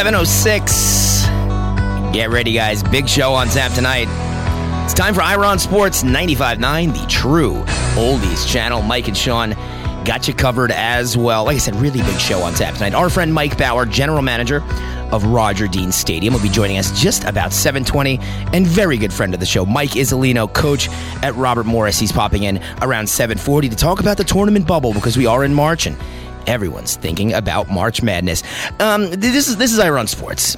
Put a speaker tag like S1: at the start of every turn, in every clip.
S1: 706. Get ready, guys. Big show on tap tonight. It's time for Ira on Sports 95.9, the true oldies channel. Mike and Sean got you covered as well. Like I said, really big show on tap tonight. Our friend Mike Bauer, general manager of Roger Dean Stadium, will be joining us just about 7:20, and very good friend of the show, Mike Iuzzolino, coach at Robert Morris. He's popping in around 7:40 to talk about the tournament bubble because we are in March and everyone's thinking about March Madness. Um, this is this is Ira on Sports.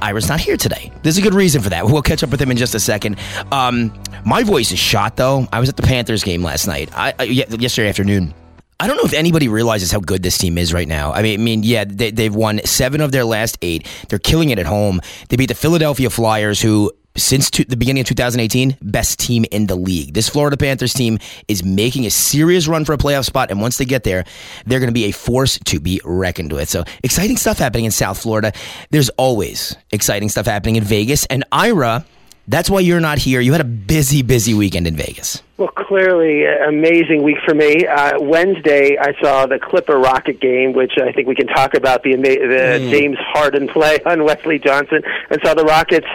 S1: Ira's not here today. There's a good reason for that. We'll catch up with him in just a second. Um, my voice is shot though. I was at the Panthers game last night. I, I yesterday afternoon. I don't know if anybody realizes how good this team is right now. I mean, I mean, yeah, they, they've won seven of their last eight. They're killing it at home. They beat the Philadelphia Flyers, who since the beginning of 2018, best team in the league. This Florida Panthers team is making a serious run for a playoff spot, and once they get there, they're going to be a force to be reckoned with. So exciting stuff happening in South Florida. There's always exciting stuff happening in Vegas, and Ira. That's why you're not here. You had a busy, busy weekend in Vegas.
S2: Well, clearly, amazing week for me. Uh, Wednesday, I saw the Clipper Rocket game, which I think we can talk about the, the mm. James Harden play on Wesley Johnson, and saw the Rockets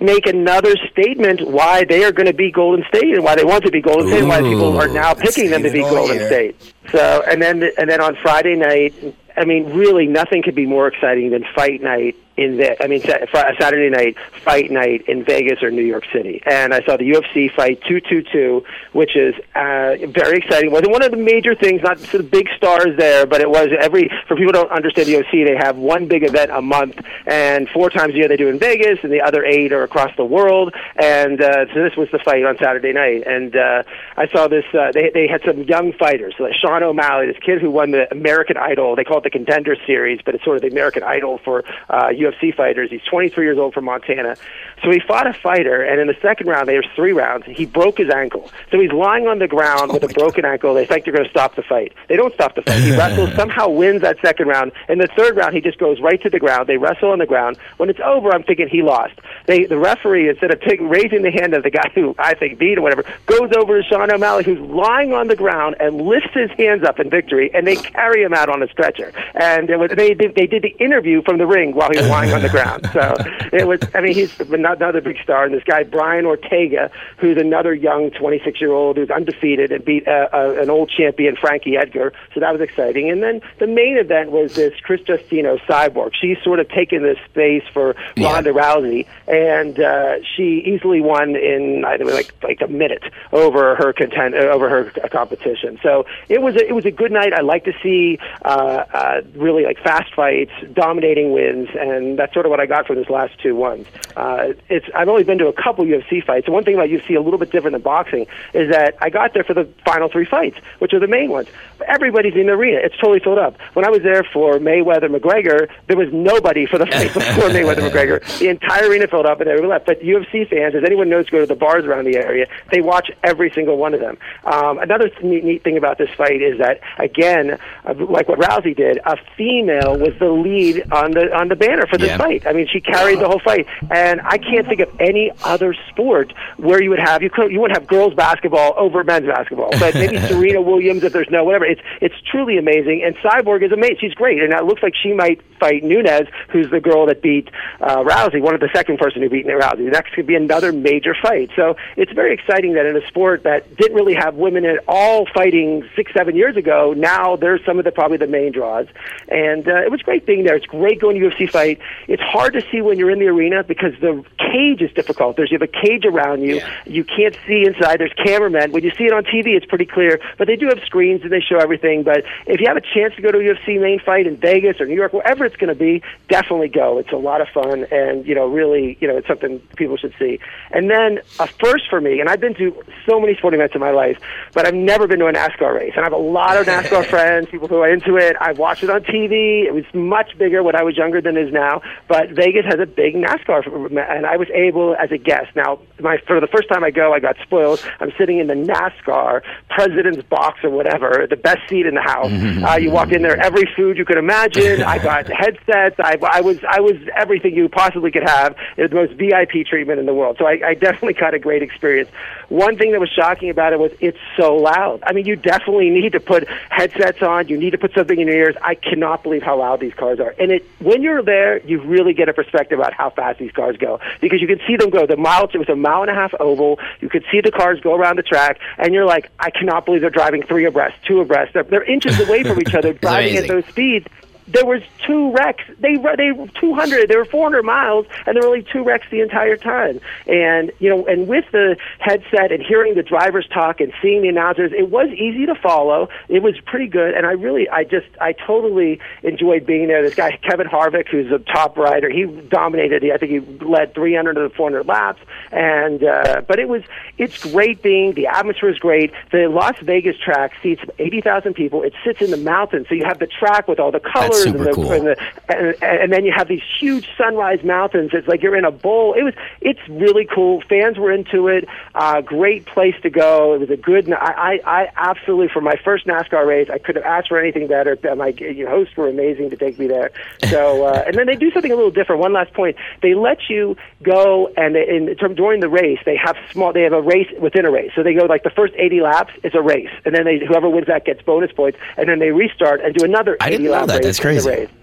S2: make another statement why they are going to be Golden State and why they want to be Golden State, and why people are now picking them to be Golden here. State. So, and then and then on Friday night, I mean, really, nothing could be more exciting than fight night in Ve- I mean Saturday night fight night in Vegas or New York City, and I saw the UFC fight two two two, which is uh, very exciting. Wasn't one of the major things, not the big stars there, but it was every for people who don't understand the UFC, they have one big event a month, and four times a year they do in Vegas, and the other eight are across the world. And uh, so this was the fight on Saturday night, and uh, I saw this. Uh, they they had some young fighters, like Sean O'Malley, this kid who won the American Idol. They call it the Contender Series, but it's sort of the American Idol for uh, UFC UFC fighters. He's 23 years old from Montana. So he fought a fighter, and in the second round, there's three rounds, he broke his ankle. So he's lying on the ground oh with a broken God. ankle. They think they're going to stop the fight. They don't stop the fight. He wrestles, somehow wins that second round. In the third round, he just goes right to the ground. They wrestle on the ground. When it's over, I'm thinking he lost. They, the referee, instead of taking, raising the hand of the guy who I think beat or whatever, goes over to Sean O'Malley, who's lying on the ground, and lifts his hands up in victory, and they carry him out on a stretcher. And it was, they, did, they did the interview from the ring while he was lying on the ground. So it was, I mean, he's another big star. And this guy, Brian Ortega, who's another young 26 year old who's undefeated and beat uh, uh, an old champion, Frankie Edgar. So that was exciting. And then the main event was this Cris Justino cyborg. She's sort of taken this space for yeah. Ronda Rousey, and uh, she easily won in I think like like a minute over her content uh, over her competition. So it was a, it was a good night. I like to see uh, uh, really like fast fights, dominating wins, and that's sort of what I got from this last two ones. Uh, it's I've only been to a couple UFC fights. One thing about UFC a little bit different than boxing is that I got there for the final three fights, which are the main ones. Everybody's in the arena; it's totally filled up. When I was there for Mayweather McGregor, there was nobody for the fight before Mayweather McGregor. The entire arena filled up, and everyone left. But UFC fans, as anyone knows, go to the bars around the area. They watch every single one of them. Um, another neat, neat thing about this fight is that again, uh, like what Rousey did, a female was the lead on the on the banner for this yeah. fight. I mean, she carried the whole fight, and I can't think of any other sport where you would have you could you wouldn't have girls basketball over men's basketball, but maybe Serena Williams if there's no whatever. It's it's truly amazing, and Cyborg is amazing. She's great, and it looks like she might fight Nunes, who's the girl that beat uh, Rousey, one of the second person who beat Rousey. The next could be another major fight. So it's very exciting that in a sport that didn't really have women at all fighting six seven years ago, now there's some of the probably the main draws, and uh, it was great being there. It's great going to UFC fight. It's hard to see when you're in the arena because the cage is difficult. There's you have a cage around you. Yeah. You can't see inside. There's cameramen. When you see it on TV, it's pretty clear. But they do have screens and they show everything. But if you have a chance to go to a UFC main fight in Vegas or New York, wherever it's going to be, definitely go. It's a lot of fun, and you know, really, you know, it's something people should see. And then a first for me, and I've been to so many sporting events in my life, but I've never been to a NASCAR race. And I have a lot of NASCAR friends, people who are into it. I've watched it on TV. It was much bigger when I was younger than it is now. But Vegas has a big NASCAR, and I was able as a guest. Now, my for the first time I go, I got spoiled. I'm sitting in the NASCAR president's box or whatever, the best seat in the house. uh, you walk in there, every food you could imagine. I got headsets. I, I was I was everything you possibly could have. It was the most VIP treatment in the world. So I, I definitely got a great experience. One thing that was shocking about it was it's so loud. I mean, you definitely need to put headsets on. You need to put something in your ears. I cannot believe how loud these cars are. And it when you're there, there, you really get a perspective about how fast these cars go because you can see them go. The mile it was a mile and a half oval. You could see the cars go around the track, and you're like, I cannot believe they're driving three abreast, two abreast. They're, they're inches away from each other, driving at those speeds there was two wrecks. They they 200. There were 400 miles, and there were only two wrecks the entire time. And you know, and with the headset and hearing the drivers talk and seeing the announcers, it was easy to follow. It was pretty good, and I really, I just, I totally enjoyed being there. This guy Kevin Harvick, who's a top rider, he dominated. I think he led 300 of the 400 laps, and uh, but it was, it's great being. The atmosphere is great. The Las Vegas track seats 80,000 people. It sits in the mountains, so you have the track with all the colors
S1: super
S2: and, the,
S1: cool.
S2: and, the, and, and then you have these huge sunrise mountains. It's like you're in a bowl. It was it's really cool. Fans were into it. Uh, great place to go. It was a good. I, I, I absolutely for my first NASCAR race, I could have asked for anything better. My you know, hosts were amazing to take me there. So uh, and then they do something a little different. One last point: they let you go and in term, during the race they have small. They have a race within a race. So they go like the first 80 laps is a race, and then they whoever wins that gets bonus points, and then they restart and do another 80
S1: I didn't know
S2: lap
S1: that.
S2: race.
S1: That's crazy.
S2: Race.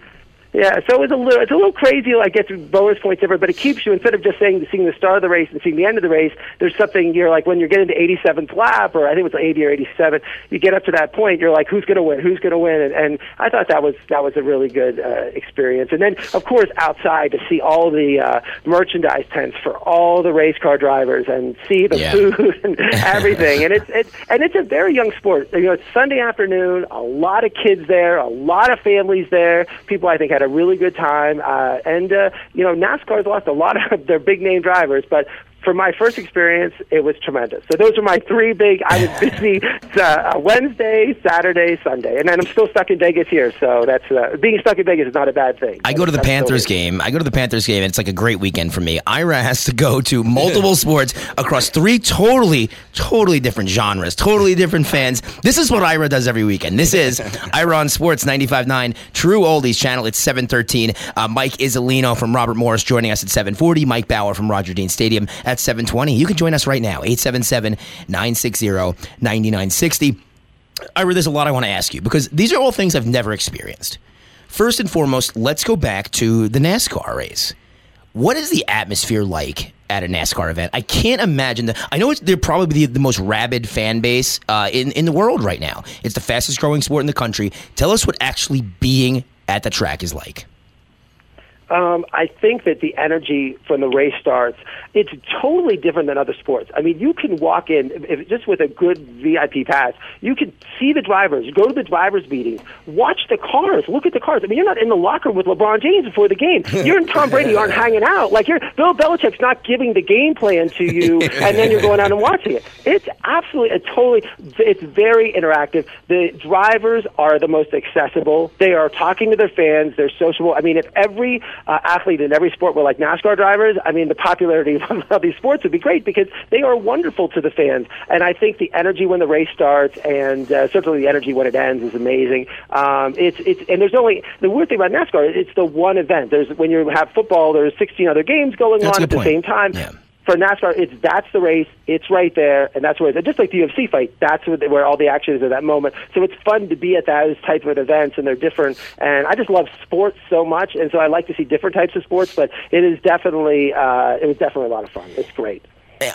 S2: Yeah, so it's a little it's a little crazy. Like get bonus points everywhere, but it keeps you instead of just saying seeing the start of the race and seeing the end of the race. There's something you're like when you're getting to 87th lap, or I think it was 80 or 87. You get up to that point, you're like, who's going to win? Who's going to win? And, and I thought that was that was a really good uh, experience. And then of course outside to see all the uh, merchandise tents for all the race car drivers and see the
S1: Yeah.
S2: food and everything. and it's it's and it's a very young sport. You know, it's Sunday afternoon. A lot of kids there, a lot of families there. People I think had a really good time. Uh, and uh, you know, NASCAR's lost a lot of their big name drivers, but for my first experience, it was tremendous. So those are my three big. I was busy uh, Wednesday, Saturday, Sunday, and then I'm still stuck in Vegas here. So that's uh, being stuck in Vegas is not a bad thing.
S1: I go to the Panthers game. I go to the Panthers game, and it's like a great weekend for me. Ira has to go to multiple sports across three totally, totally different genres, totally different fans. This is what Ira does every weekend. This is Ira on Sports 95.9, True Oldies channel. It's 713. Uh, Mike Iuzzolino from Robert Morris joining us at 740. Mike Bauer from Roger Dean Stadium at 720. You can join us right now, 877 960 9960. Ira, there's a lot I want to ask you because these are all things I've never experienced. First and foremost, let's go back to the NASCAR race. What is the atmosphere like at a NASCAR event? I can't imagine that. I know it's, they're probably the, the most rabid fan base uh, in in the world right now. It's the fastest growing sport in the country. Tell us what actually being at the track is like.
S2: Um, I think that the energy from the race starts, it's totally different than other sports. I mean, you can walk in, if, just with a good VIP pass, you can see the drivers, go to the drivers' meetings, watch the cars, look at the cars. I mean, you're not in the locker room with LeBron James before the game. You're and Tom Brady aren't hanging out. Like, you're, Bill Belichick's not giving the game plan to you, and then you're going out and watching it. It's absolutely, a totally, it's very interactive. The drivers are the most accessible. They are talking to their fans. They're sociable. I mean, if every uh, athlete in every sport were like NASCAR drivers, I mean, the popularity of these sports would be great because they are wonderful to the fans. And I think the energy when the race starts and uh, certainly the energy when it ends is amazing. Um, it's it's and there's only the weird thing about NASCAR. Is it's the one event. There's when you have football, there's 16 other games going
S1: That's
S2: on at the
S1: point.
S2: same time
S1: Yeah.
S2: For NASCAR, it's that's the race. It's right there, and that's where it's just like the UFC fight. That's where, where all the action is at that moment. So it's fun to be at those type of events, and they're different. And I just love sports so much, and so I like to see different types of sports. But it is definitely uh, it was definitely a lot of fun. It's great.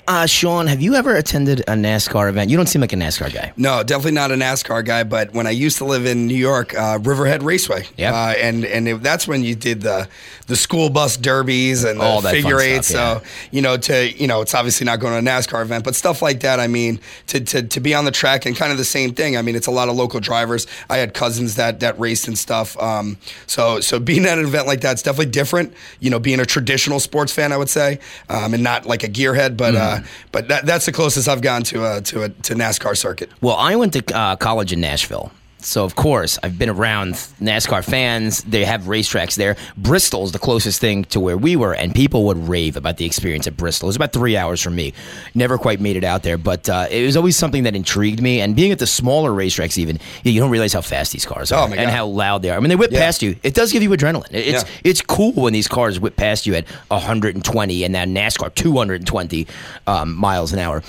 S1: Uh, Sean, have you ever attended a NASCAR event? You don't seem like a NASCAR guy.
S3: No, definitely not a NASCAR guy. But when I used to live in New York, uh, Riverhead Raceway,
S1: Yep.
S3: uh, and and it, that's when you did the the school bus derbies and the
S1: All that fun
S3: figure eights.
S1: stuff,
S3: So you know, to you know, it's obviously not going to a NASCAR event, but stuff like that. I mean, to, to to be on the track and kind of the same thing. I mean, it's a lot of local drivers. I had cousins that that raced and stuff. Um, so so being at an event like that's definitely different. You know, being a traditional sports fan, I would say, um, and not like a gearhead, but uh, but that, that's the closest I've gone to uh, to a to NASCAR circuit.
S1: Well, I went to uh, college in Nashville. So, of course, I've been around NASCAR fans. They have racetracks there. Bristol's the closest thing to where we were, and people would rave about the experience at Bristol. It was about three hours from me. Never quite made it out there, but uh, it was always something that intrigued me. And being at the smaller racetracks, even, you don't realize how fast these cars are
S3: Oh,
S1: and how loud they are. I mean, they whip
S3: Yeah.
S1: past you. It does give you adrenaline. It's,
S3: Yeah.
S1: it's cool when these cars whip past you at 120 and now NASCAR 220 um, miles an hour.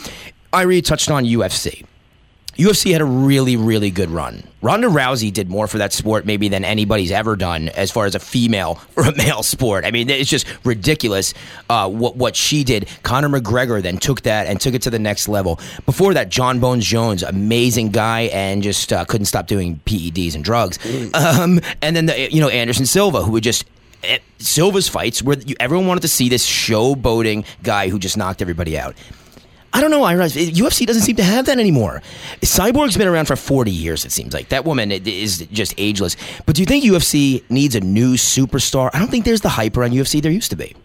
S1: I already touched on UFC UFC had a really, really good run. Ronda Rousey did more for that sport maybe than anybody's ever done as far as a female or a male sport. I mean, it's just ridiculous uh, what what she did. Conor McGregor then took that and took it to the next level. Before that, John Bones Jones, amazing guy, and just uh, couldn't stop doing PEDs and drugs. Mm. Um, and then the, you know Anderson Silva, who would just eh, Silva's fights where everyone wanted to see this showboating guy who just knocked everybody out. I don't know. I realize eh, UFC doesn't seem to have that anymore. Cyborg's been around for 40 years, it seems like. That woman is just ageless. But do you think UFC needs a new superstar? I don't think there's the hype around UFC there used to be.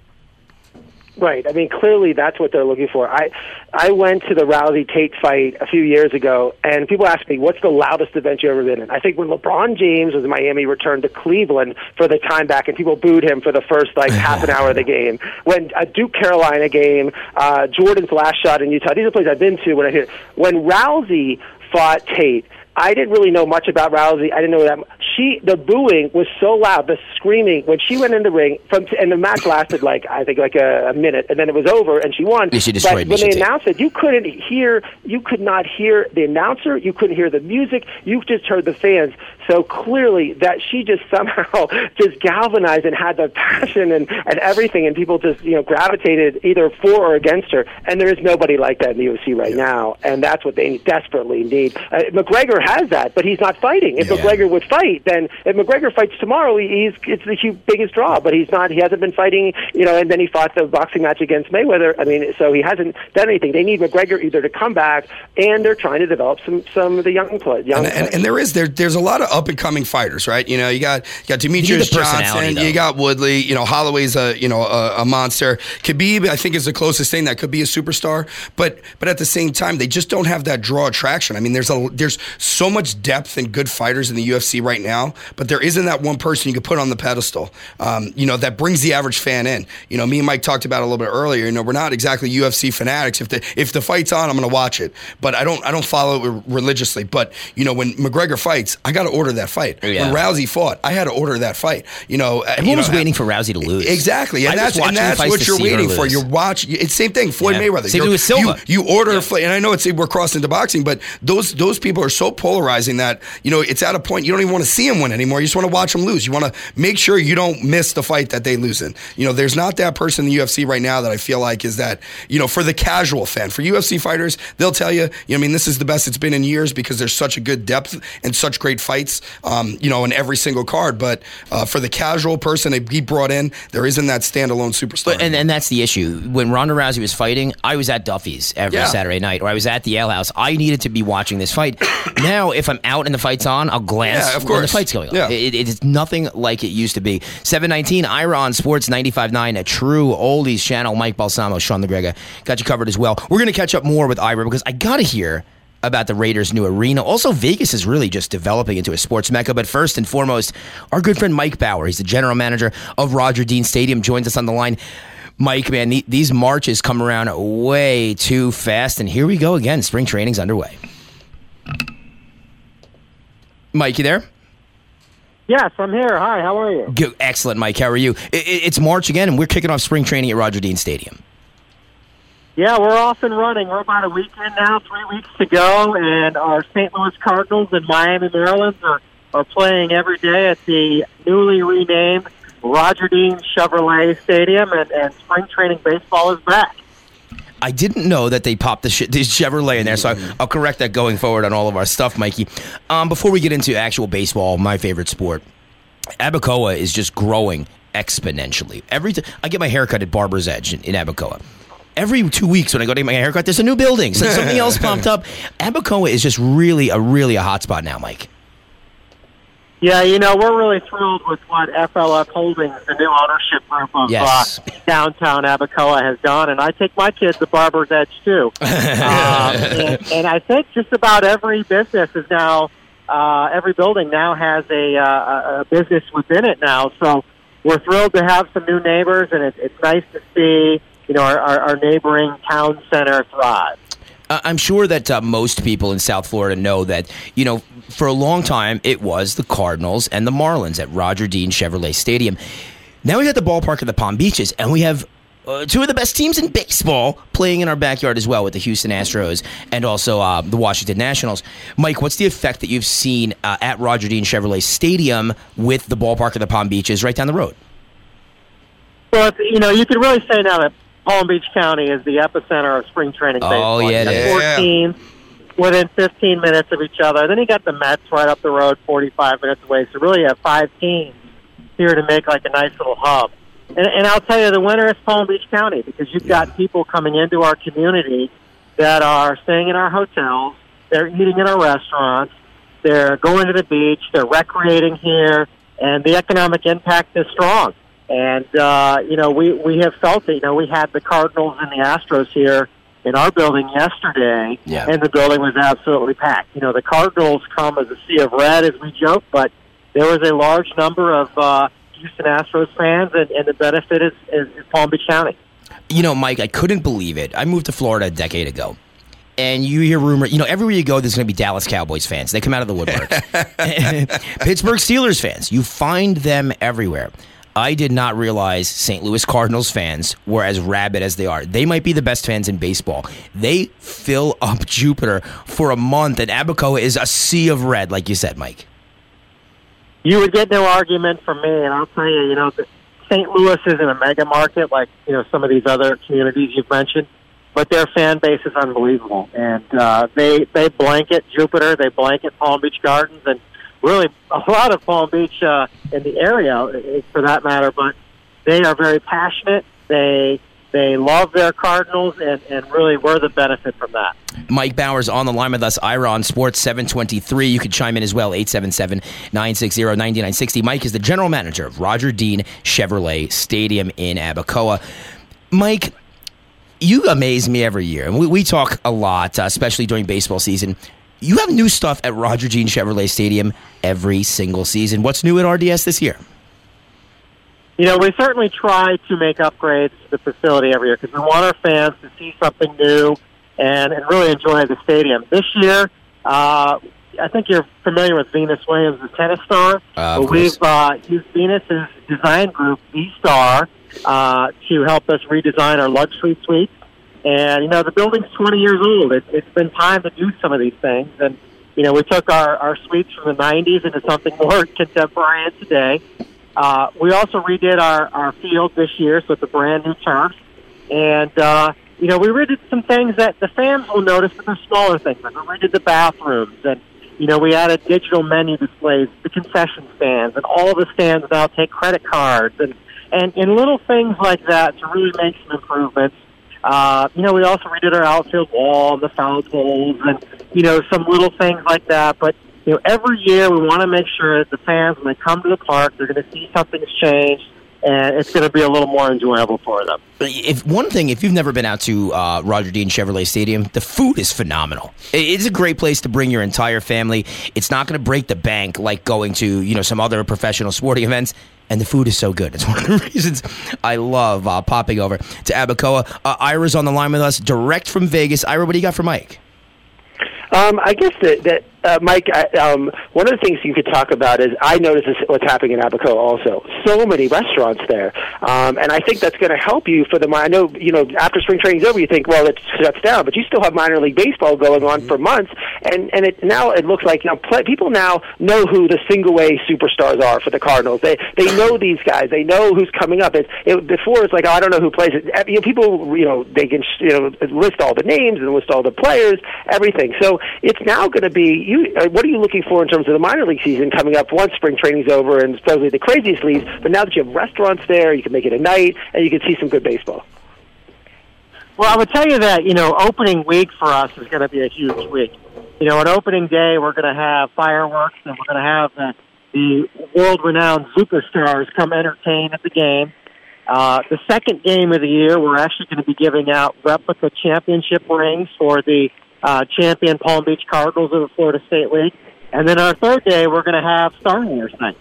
S2: Right. I mean, clearly that's what they're looking for. I I went to the Rousey Tate fight a few years ago, and people ask me, "What's the loudest event you've ever been in?" I think when LeBron James was in Miami, returned to Cleveland for the time back, and people booed him for the first like half an hour of the game. When a Duke Carolina game, uh, Jordan's last shot in Utah. These are places I've been to. When I hear when Rousey fought Tate I didn't really know much about Rousey. I didn't know that she the booing was so loud, the screaming when she went in the ring from and the match lasted like I think like a, a minute, and then it was over and she won.
S1: She destroyed
S2: but when they announced it, you couldn't hear, you could not hear the announcer, you couldn't hear the music, you just heard the fans. So clearly that she just somehow just galvanized and had the passion and and everything, and people just you know gravitated either for or against her. And there is nobody like that in the UFC right now, and that's what they desperately need. Uh, McGregor has that, but he's not fighting. If yeah. McGregor would fight, then if McGregor fights tomorrow, he's it's the biggest draw. But he's not. He hasn't been fighting. You know, and then he fought the boxing match against Mayweather. I mean, so he hasn't done anything. They need McGregor either to come back, and they're trying to develop some some of the young players. Young
S3: and, and, and, there is there there's a lot of up and coming fighters, right? You know, you got you got Demetrious you Johnson, though. you got Woodley. You know, Holloway's a you know a, a monster. Khabib, I think, is the closest thing that could be a superstar. But but at the same time, they just don't have that draw attraction. I mean, there's a there's so much depth and good fighters in the UFC right now, but there isn't that one person you could put on the pedestal, um, you know, that brings the average fan in. You know, me and Mike talked about a little bit earlier. You know, we're not exactly UFC fanatics. If the if the fight's on, I'm going to watch it, but I don't I don't follow it religiously. But you know, when McGregor fights, I got to order that fight. Yeah. When Rousey fought, I had to order that fight. You know, uh,
S1: everyone
S3: you know,
S1: was waiting for Rousey to lose.
S3: Exactly, and I that's and that's what you're waiting for. You're watching. It's same thing. Floyd yeah. Mayweather.
S1: Same with Silva.
S3: You, you order, yeah. and I know it's we're crossing into boxing, but those those people are so polarizing that you know it's at a point you don't even want to see them win anymore. You just want to watch them lose. You want to make sure you don't miss the fight that they lose in. You know, there's not that person in the UFC right now that I feel like is that, you know, for the casual fan, for UFC fighters, they'll tell you, you know, I mean, this is the best it's been in years because there's such a good depth and such great fights, um, you know, in every single card. But uh, for the casual person he brought in, there isn't that standalone superstar.
S1: But, and, and that's the issue. When Ronda Rousey was fighting, I was at Duffy's every yeah. Saturday night, or I was at the Ale House. I needed to be watching this fight. now, if I'm out and the fight's on, I'll glance yeah, of course. when the fight's going on. Yeah. It, it is nothing like it used to be. 719 Ira on Sports 95.9, a true oldies channel. Mike Balsamo, Sean LaGrega, got you covered as well. We're going to catch up more with Ira because I got to hear about the Raiders' new arena. Also, Vegas is really just developing into a sports mecca. But first and foremost, our good friend Mike Bauer, he's the general manager of Roger Dean Stadium, joins us on the line. Mike, man, these marches come around way too fast, and here we go again. Spring training's underway. Mike, you there?
S4: Yes, I'm here. Hi, how are you?
S1: Good, excellent, Mike. How are you? it's March again, and we're kicking off spring training at Roger Dean Stadium.
S4: Yeah, we're off and running. We're about a weekend now, three weeks to go, and our St. Louis Cardinals and Miami Marlins are, are playing every day at the newly renamed Roger Dean Chevrolet Stadium, and, and spring training baseball is back.
S1: I didn't know that they popped the, sh- the Chevrolet in there, so I, will correct that going forward on all of our stuff, Mikey. Um, before we get into actual baseball, my favorite sport, Abacoa is just growing exponentially. Every t- I get my haircut at Barber's Edge in, in Abacoa. Every two weeks when I go to get my haircut, there's a new building. So something else popped up. Abacoa is just really a really a hot spot now, Mike.
S4: Yeah, you know, we're really thrilled with what FLF Holdings, the new ownership group of yes. uh, downtown Abacoa, has done. And I take my kids to Barber's Edge, too. um, and, and I think just about every business is now, uh, every building now has a, uh, a business within it now. So we're thrilled to have some new neighbors, and it, it's nice to see, you know, our, our, our neighboring town center thrive.
S1: I'm sure that uh, most people in South Florida know that, you know, for a long time it was the Cardinals and the Marlins at Roger Dean Chevrolet Stadium. Now we got the ballpark at the Palm Beaches, and we have uh, two of the best teams in baseball playing in our backyard as well with the Houston Astros and also uh, the Washington Nationals. Mike, what's the effect that you've seen uh, at Roger Dean Chevrolet Stadium with the ballpark of the Palm Beaches right down the road?
S4: Well, you know, you could really say now that Palm Beach County is the epicenter of spring training oh, baseball.
S1: Oh, yeah,
S4: you got within 15 minutes of each other. Then you got the Mets right up the road, 45 minutes away. So really, you have five teams here to make like a nice little hub. And, and I'll tell you, the winner is Palm Beach County because you've got people coming into our community that are staying in our hotels, they're eating in our restaurants, they're going to the beach, they're recreating here, and the economic impact is strong. And uh, you know, we we have felt it. You know, we had the Cardinals and the Astros here in our building yesterday,
S1: Yeah.
S4: and the building was absolutely packed. You know, the Cardinals come as a sea of red, as we joke, but there was a large number of uh, Houston Astros fans, and, and the benefit is, is, is Palm Beach County.
S1: You know, Mike, I couldn't believe it. I moved to Florida a decade ago. And you hear rumor, you know, everywhere you go, there's going to be Dallas Cowboys fans. They come out of the woodwork. Pittsburgh Steelers fans, you find them everywhere. I did not realize St. Louis Cardinals fans were as rabid as they are. They might be the best fans in baseball. They fill up Jupiter for a month, and Abacoa is a sea of red, like you said, Mike.
S4: You would get no argument from me, and I'll tell you, you know, St. Louis isn't a mega market like you know some of these other communities you've mentioned, but their fan base is unbelievable, and uh, they they blanket Jupiter, they blanket Palm Beach Gardens, and really a lot of Palm Beach uh, in the area, uh, for that matter. But they are very passionate. They they love their Cardinals, and and really we're the benefit from that.
S1: Mike Bauer's on the line with us, Ira on Sports 723. You can chime in as well, 877 960 9960. Mike is the general manager of Roger Dean Chevrolet Stadium in Abacoa. Mike, you amaze me every year. And we, we talk a lot, uh, especially during baseball season. You have new stuff at Roger Dean Chevrolet Stadium every single season. What's new at RDS this year?
S4: You know, we certainly try to make upgrades to the facility every year because we want our fans to see something new and, and really enjoy the stadium. This year, uh, I think you're familiar with Venus Williams, the tennis star.
S1: Uh,
S4: we've uh, used Venus's design group, V Starr, uh, to help us redesign our luxury suites. And you know, the building's 20 years old. It, it's been time to do some of these things. And you know, we took our, our suites from the 90s into something more contemporary today. Uh, we also redid our, our field this year, so a brand new turf. And, uh, you know, we redid some things that the fans will notice, but they're smaller things. Like we redid the bathrooms, and, you know, we added digital menu displays, the concession stands, and all the stands now take credit cards, and, and, and little things like that to really make some improvements. Uh, you know, we also redid our outfield wall, the foul poles, and, you know, some little things like that. But, you know, every year we want to make sure that the fans, when they come to the park, they're going to see something's changed, and it's going to be a little more enjoyable for them.
S1: If one thing, if you've never been out to uh, Roger Dean Chevrolet Stadium, the food is phenomenal. It's a great place to bring your entire family. It's not going to break the bank like going to you know some other professional sporting events. And the food is so good. It's one of the reasons I love uh, popping over to Abacoa. Uh, Ira's on the line with us, direct from Vegas. Ira, what do you got for Mike?
S2: Um, I guess that, that uh, Mike, I, um, one of the things you could talk about is I notice this, what's happening in Abacoa also. So many restaurants there, um, and I think that's going to help you for the. I know you know after spring training's over, you think well it shuts down, but you still have minor league baseball going on for months, and and it now it looks like you know play, people now know who the single A superstars are for the Cardinals. They they know these guys. They know who's coming up. It, it before it's like oh, I don't know who plays it. You know, people you know they can you know list all the names and list all the players, everything. So it's now going to be you. Uh, what are you looking for in terms of the minor league season coming up once spring training's over and supposedly the craziest leagues? But now that you have restaurants there, you can make it a night and you can see some good baseball.
S4: Well, I would tell you that you know opening week for us is going to be a huge week. You know, on opening day we're going to have fireworks and we're going to have the, the world-renowned superstars come entertain at the game. Uh, the second game of the year, we're actually going to be giving out replica championship rings for the uh, champion Palm Beach Cardinals of the Florida State League. And then our third day, we're going to have Star Wars night.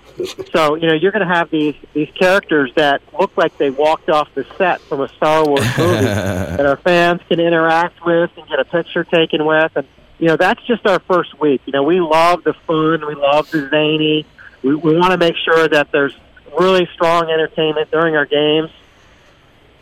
S4: So you know, you're going to have these these characters that look like they walked off the set from a Star Wars movie that our fans can interact with and get a picture taken with. And you know, that's just our first week. You know, we love the fun, we love the zany. We, we want to make sure that there's really strong entertainment during our games.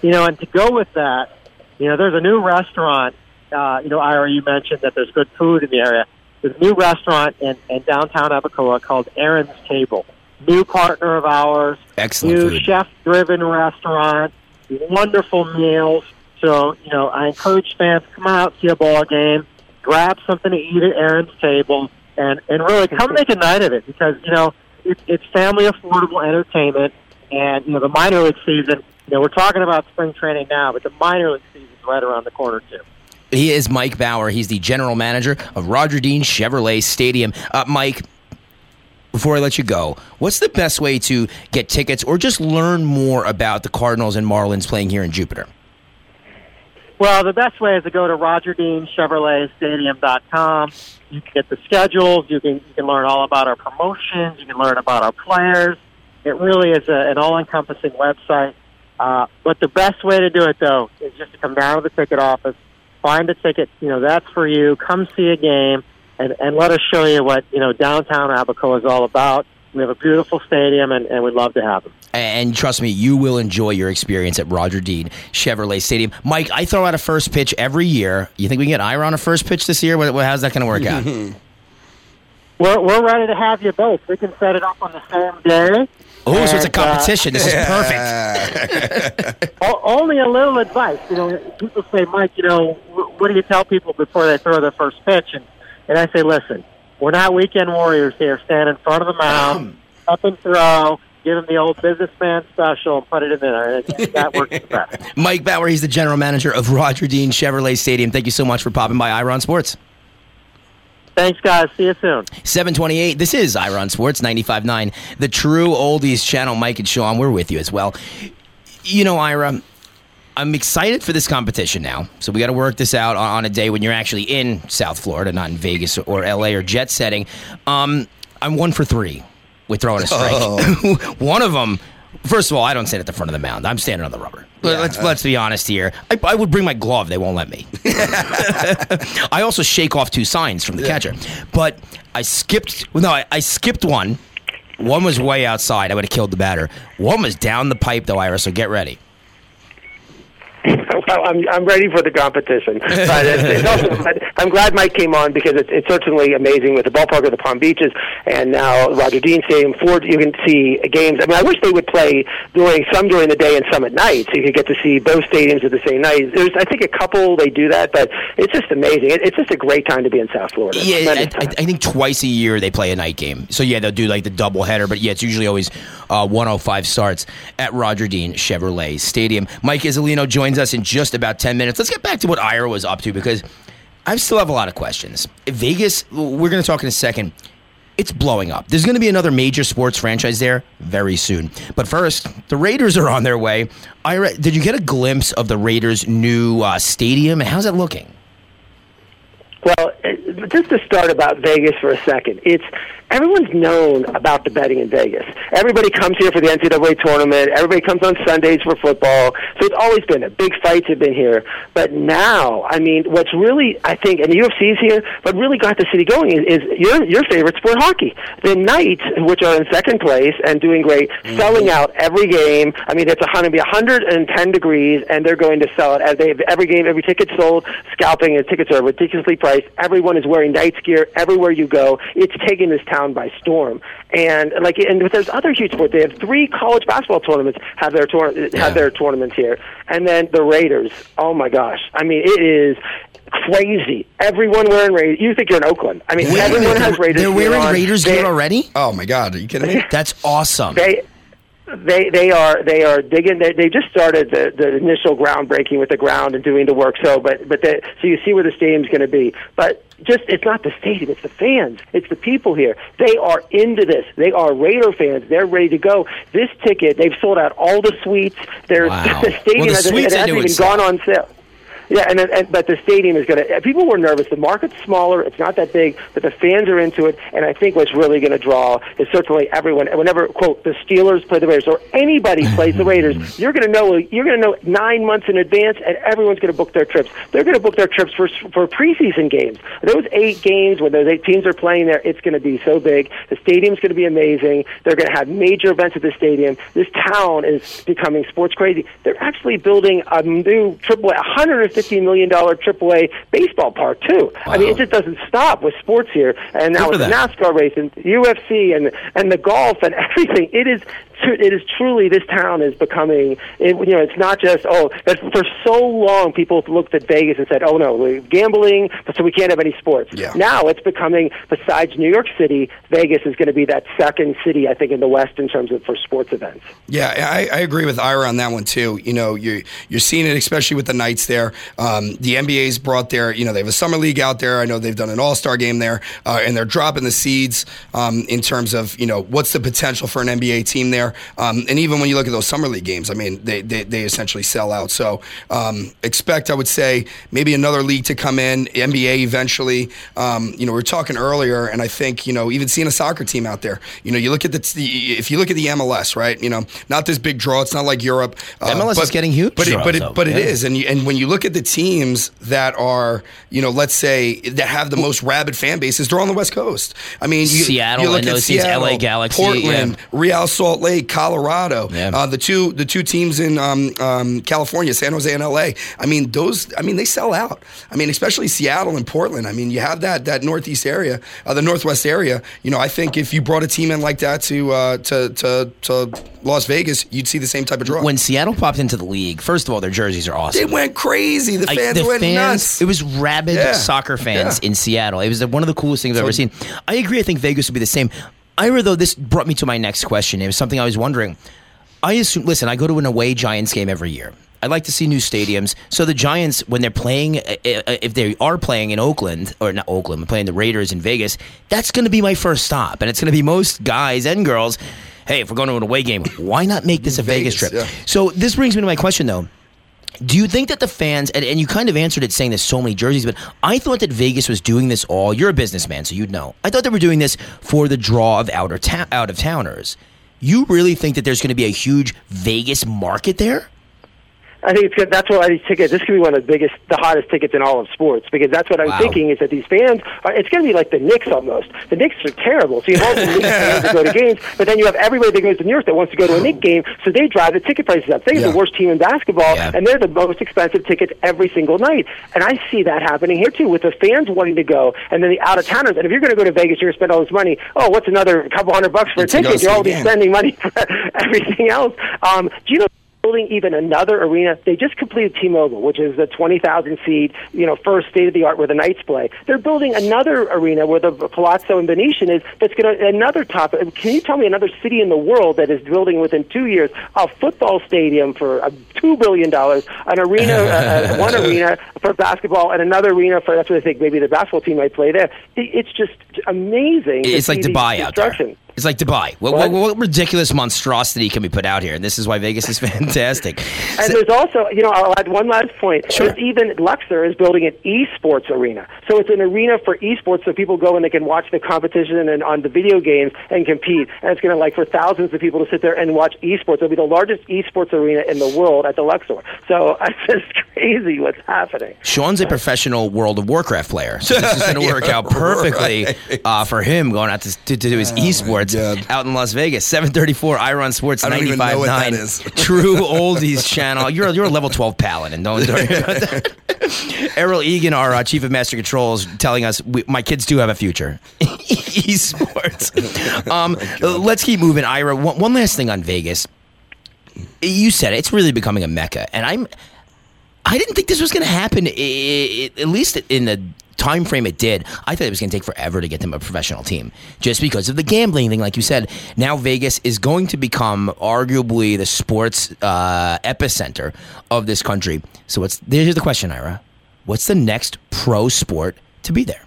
S4: You know, and to go with that, you know, there's a new restaurant. Uh, you know, Ira, you mentioned that there's good food in the area. There's a new restaurant in, in downtown Abacoa called Aaron's Table. New partner of ours.
S1: Excellent
S4: new chef-driven restaurant. Wonderful meals. So, you know, I encourage fans to come out, see a ball game, grab something to eat at Aaron's Table, and, and really come make a night of it because, you know, it's, it's family affordable entertainment. And, you know, the minor league season, you know, we're talking about spring training now, but the minor league season is right around the corner, too.
S1: He is Mike Bauer. He's the general manager of Roger Dean Chevrolet Stadium. Uh, Mike, before I let you go, what's the best way to get tickets or just learn more about the Cardinals and Marlins playing here in Jupiter?
S4: Well, the best way is to go to RogerDeanChevroletStadium.com. You can get the schedules. You can you can learn all about our promotions. You can learn about our players. It really is a, an all-encompassing website. Uh, but the best way to do it, though, is just to come down to the ticket office, find a ticket. You know, that's for you. Come see a game, and and let us show you what you know downtown Abaco is all about. We have a beautiful stadium, and, and we'd love to have them.
S1: And trust me, you will enjoy your experience at Roger Dean Chevrolet Stadium. Mike, I throw out a first pitch every year. You think we can get Ira on a first pitch this year? What- what- How's that going to work out?
S4: We're we're ready to have you both. We can set it up on the same day.
S1: Oh, so it's a
S4: And, uh,
S1: competition. this is perfect.
S4: O- only a little advice. You know, people say, Mike, you know, what do you tell people before they throw their first pitch? And, and I say, listen, we're not weekend warriors here. Stand in front of the mound, up and throw, give them the old businessman special, and put it in there. That works the best.
S1: Mike Bauer, he's the general manager of Roger Dean Chevrolet Stadium. Thank you so much for popping by Ira on Sports.
S4: Thanks, guys. See you soon.
S1: 728. This is Ira on Sports 95.9, the true oldies channel. Mike and Sean, we're with you as well. You know, Ira, I'm excited for this competition now. So we got to work this out on, on a day when you're actually in South Florida, not in Vegas or LA or jet setting. Um, I'm one for three with throwing a strike. one of them, first of all, I don't stand at the front of the mound. I'm standing on the rubber. Let- let's let's be honest here. I, I would bring my glove. They won't let me. I also shake off two signs from the catcher, but I skipped. No, I, I skipped one. One was way outside. I would have killed the batter. One was down the pipe, though, Ira. So get ready.
S2: I'm I'm ready for the competition. But it's, it's also, but I'm glad Mike came on because it's, it's certainly amazing with the ballpark of the Palm Beaches and now Roger Dean Stadium. Ford, you can see games. I mean, I wish they would play during some during the day and some at night, so you could get to see both stadiums at the same night. There's, I think, a couple they do that, but it's just amazing. It, it's just a great time to be in South Florida.
S1: Yeah, I, I. I think twice a year they play a night game. So yeah, they'll do like the double header, but yeah, it's usually always uh, 105 starts at Roger Dean Chevrolet Stadium. Mike Iuzzolino joins us in just about 10 minutes. Let's get back to what Ira was up to because I still have a lot of questions. Vegas, we're going to talk in a second. It's blowing up. There's going to be another major sports franchise there very soon. But first, the Raiders are on their way. Ira, did you get a glimpse of the Raiders' new uh, stadium? How's it looking?
S2: Well, uh, just to start about Vegas for a second, it's everyone's known about the betting in Vegas. Everybody comes here for the NCAA tournament. Everybody comes on Sundays for football. So it's always been there. Big fights have been here. But now, I mean, what's really, I think, and the UFC's here, but really got the city going is, is your your favorite sport, hockey. The Knights, which are in second place and doing great, mm-hmm. selling out every game. I mean, it's going to be 110 degrees, and they're going to sell it as they every game, every ticket sold. Scalping and tickets are ridiculously priced. Everyone is wearing Knights gear everywhere you go. It's taking this town by storm. And like, and with those other huge sports, they have three college basketball tournaments have their tour-
S1: Yeah.
S2: have their tournaments here, and then the Raiders. Oh my gosh! I mean, it is crazy. Everyone wearing Raiders. You think you're in Oakland? I mean, everyone has Raiders.
S1: They're
S2: gear
S1: wearing
S2: on.
S1: Raiders
S2: They-
S1: gear already?
S3: Oh my God, are you kidding me?
S1: That's awesome.
S2: They they they are they are digging. They, they just started the, the initial groundbreaking with the ground and doing the work. So, but but they, so you see where the stadium's going to be. But just it's not the stadium; it's the fans. It's the people here. They are into this. They are Raider fans. They're ready to go. This ticket, they've sold out all the suites. There's
S1: Wow.
S2: the stadium
S1: Well, the
S2: hasn't, hasn't even gone on sale. Yeah, and, and but the stadium is going to. Uh, people were nervous. The market's smaller. It's not that big, but the fans are into it. And I think what's really going to draw is certainly everyone. Whenever quote the Steelers play the Raiders or anybody plays the Raiders, you're going to know. You're going to know nine months in advance, and everyone's going to book their trips. They're going to book their trips for for preseason games. Those eight games when those eight teams are playing there, it's going to be so big. The stadium's going to be amazing. They're going to have major events at the stadium. This town is becoming sports crazy. They're actually building a new triple, 150 million dollar AAA baseball park too. Wow. I mean, it just doesn't stop with sports here. And now with the NASCAR race and UFC and and the golf and everything, it is it is truly this town is becoming. It, you know, it's not just oh, but for so long people looked at Vegas and said, oh no, gambling, so we can't have any sports.
S3: Yeah.
S2: Now it's becoming besides New York City, Vegas is going to be that second city I think in the West in terms of for sports events.
S3: Yeah, I, I agree with Ira on that one too. You know, you you're seeing it especially with the Knights there. Um, the NBA's brought their, you know, they have a summer league out there. I know they've done an All Star game there, uh, and they're dropping the seeds um, in terms of you know what's the potential for an NBA team there. Um, and even when you look at those summer league games, I mean, they they, they essentially sell out. So um, expect, I would say, maybe another league to come in, NBA eventually. Um, you know, we were talking earlier, and I think you know even seeing a soccer team out there. You know, you look at the, if you look at the MLS, right? You know, not this big draw. It's not like Europe.
S1: Uh, MLS but, is getting huge,
S3: but it, but it, but yeah. it is. And you, and when you look at the teams that are, you know, let's say that have the most rabid fan bases, they're on the West Coast. I mean, you,
S1: Seattle,
S3: you
S1: look at Seattle, LA Galaxy,
S3: Portland, yeah. Real Salt Lake, Colorado. Yeah. Uh, the two the two teams in um, um, California, San Jose and LA. I mean, those. I mean, they sell out. I mean, especially Seattle and Portland. I mean, you have that that Northeast area, uh, the Northwest area. You know, I think if you brought a team in like that to uh, to to to Las Vegas, you'd see the same type of draw.
S1: When Seattle popped into the league, first of all, their jerseys are awesome.
S3: They went crazy. The fans the
S1: went
S3: fans, nuts.
S1: It was rabid yeah. soccer fans yeah. in Seattle. It was one of the coolest things so, I've ever seen. I agree. I think Vegas would be the same. Ira, though, this brought me to my next question. It was something I was wondering. I assume. Listen, I go to an away Giants game every year. I like to see new stadiums. So the Giants, when they're playing, uh, uh, if they are playing in Oakland or not Oakland, playing the Raiders in Vegas, that's going to be my first stop, and it's going to be most guys and girls hey, if we're going to an away game, why not make this a Vegas, Vegas trip? Yeah. So this brings me to my question, though. Do you think that the fans, and, and you kind of answered it saying there's so many jerseys, but I thought that Vegas was doing this all. You're a businessman, so you'd know. I thought they were doing this for the draw of outer ta- out of towners. You really think that there's going to be a huge Vegas market there?
S2: I think it's good. That's what these tickets. This could be one of the biggest, the hottest tickets in all of sports because that's what I'm wow. thinking is that these fans. Are, it's going to be like the Knicks almost. The Knicks are terrible. So you have all the Knicks fans that go to games, but then you have everybody that goes to New York that wants to go to a Knicks game, so they drive the ticket prices up. They're yeah. the worst team in basketball, yeah. and they're the most expensive tickets every single night. And I see that happening here too with the fans wanting to go, and then the out of towners. And if you're going to go to Vegas, you're going to spend all this money. Oh, what's another couple hundred bucks for a ticket? You're already spending money for everything else. Um, do you know? Building even another arena. They just completed T-Mobile, which is the 20,000 seat, you know, first state of the art where the Knights play. They're building another arena where the Palazzo and Venetian is. That's going to another top. Can you tell me another city in the world that is building within two years a football stadium for uh, two billion dollars, an arena, uh, uh, one arena for basketball, and another arena for that's what I think maybe the basketball team might play there. It's just amazing.
S1: It's like Dubai out there. It's like Dubai. What, what, what, ridiculous monstrosity can be put out here? And this is why Vegas is fantastic.
S2: and so, there's also, you know, I'll add one last point.
S1: Sure.
S2: There's even Luxor is building an esports arena. So it's an arena for esports so people go and they can watch the competition and on the video games and compete. And it's going to, like, for thousands of people to sit there and watch esports. It'll be the largest esports arena in the world at the Luxor. So it's just crazy what's happening.
S1: Sean's a professional World of Warcraft player. So this is going to work out perfectly right. uh, for him going out to, to, to do his oh, esports Sports out in Las Vegas. 734 Ira on Sports 95.9. True Oldies channel. You're, you're a level 12 paladin. Don't worry about that. Errol Egan, our uh, chief of master controls, telling us we, my kids do have a future. Esports. Um, let's keep moving, Ira. One, one last thing on Vegas. You said it, it's really becoming a mecca, and I'm. I didn't think this was going to happen, at least in the time frame it did, I thought it was going to take forever to get them a professional team, just because of the gambling thing. Like you said, now Vegas is going to become arguably the sports uh, epicenter of this country. So what's here's the question, Ira: What's the next pro sport to be there?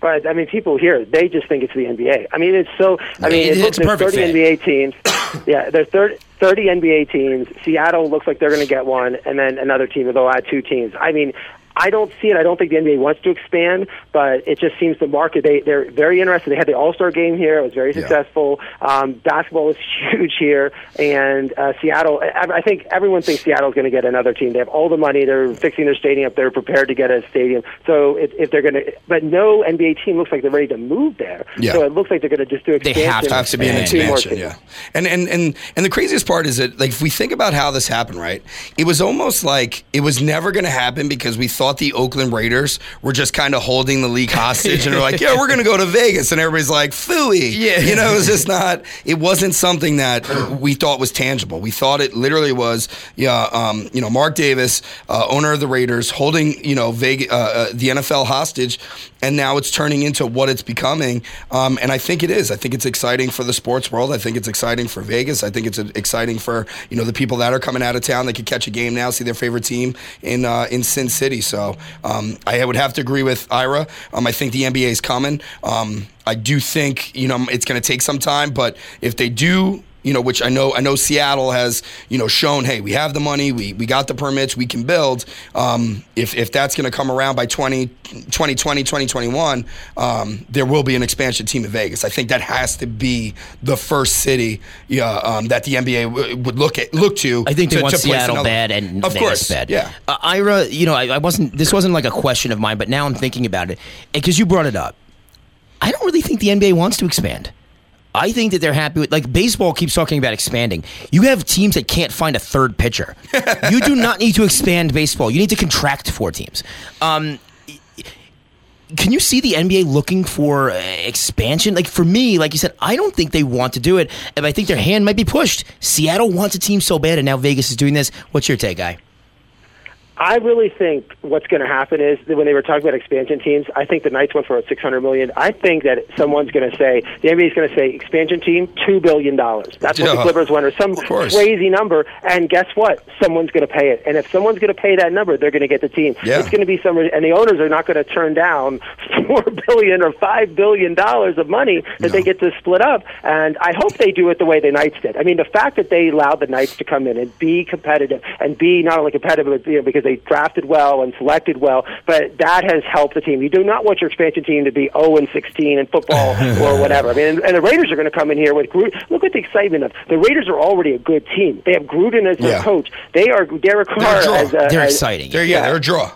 S2: But I mean, people here they just think it's the NBA. I mean, it's so. I mean,
S1: It-
S2: it, looks, there's 30
S1: perfect
S2: NBA teams. yeah, there's 30, 30 NBA teams. Seattle looks like they're going to get one, and then another team. They'll add two teams. I mean. I don't see it. I don't think the NBA wants to expand, but it just seems the market. They they're very interested. They had the All Star game here. It was very successful. Um, basketball is huge here, and uh, Seattle. I, I think everyone thinks Seattle's going to get another team. They have all the money. They're fixing their stadium up. They're prepared to get a stadium. So if, if they're going to, but no NBA team looks like they're ready to move there.
S3: Yeah.
S2: So it looks like they're going to just do expansion.
S1: They
S2: expansion.
S1: have to
S3: have to be an.
S2: Two more
S3: expansion, yeah. And and and and the craziest part is that like if we think about how this happened, right? It was almost like it was never going to happen because we thought the Oakland Raiders were just kind of holding the league hostage and they're like, "Yeah, we're going to go to Vegas," and everybody's like, "Fooey,"
S1: Yeah.
S3: You know, it was just not. It wasn't something that we thought was tangible. We thought it literally was, yeah, um, you know, Mark Davis, uh, owner of the Raiders, holding you know Vegas, uh, uh, the NFL hostage, and now it's turning into what it's becoming. Um, and I think it is. I think it's exciting for the sports world. I think it's exciting for Vegas. I think it's uh, exciting for you know the people that are coming out of town. They could catch a game now, see their favorite team in uh, in Sin City. So um, I would have to agree with Ira. Um, I think the NBA is coming. Um, I do think you know it's going to take some time, but if they do you know, which I know I know Seattle has, you know, shown, hey, we have the money, we, we got the permits, we can build. Um, if, if that's going to come around by 20, 2020, 2021, um, there will be an expansion team in Vegas. I think that has to be the first city yeah, um, that the NBA w- would look at look to.
S1: I think they
S3: to,
S1: want
S3: to
S1: Seattle
S3: another-
S1: bad and
S3: of
S1: Vegas
S3: course,
S1: bad.
S3: Yeah.
S1: uh, Ira, you know, I, I wasn't. This wasn't like a question of mine, but now I'm thinking about it because you brought it up. I don't really think the NBA wants to expand. I think that they're happy with like baseball keeps talking about expanding. You have teams that can't find a third pitcher. you do not need to expand baseball. You need to contract four teams. Um, can you see the NBA looking for uh, expansion? Like for me, like you said, I don't think they want to do it, and I think their hand might be pushed. Seattle wants a team so bad, and now Vegas is doing this. What's your take, guy?
S2: I really think what's going to happen is that when they were talking about expansion teams, I think the Knights went for a six hundred million. I think that someone's going to say the NBA is going to say expansion team two billion dollars. That's what the Clippers went, or some crazy number. And guess what? Someone's going to pay it. And if someone's going to pay that number, they're going to get the team.
S3: Yeah.
S2: It's going to be somebody, and the owners are not going to turn down four billion or five billion dollars of money that they get to split up. And I hope they do it the way the Knights did. I mean, the fact that they allowed the Knights to come in and be competitive and be not only competitive, but you know, because they drafted well and selected well, but that has helped the team. You do not want your expansion team to be 0 and 16 in football or whatever. I mean, and, and the Raiders are going to come in here with Gruden. Look at the excitement of the Raiders are already a good team. They have Gruden as their
S3: Yeah.
S2: coach. They are Derek Carr
S3: They're a draw.
S2: as a,
S1: They're
S2: as-
S1: exciting.
S3: They're, yeah, they're a draw.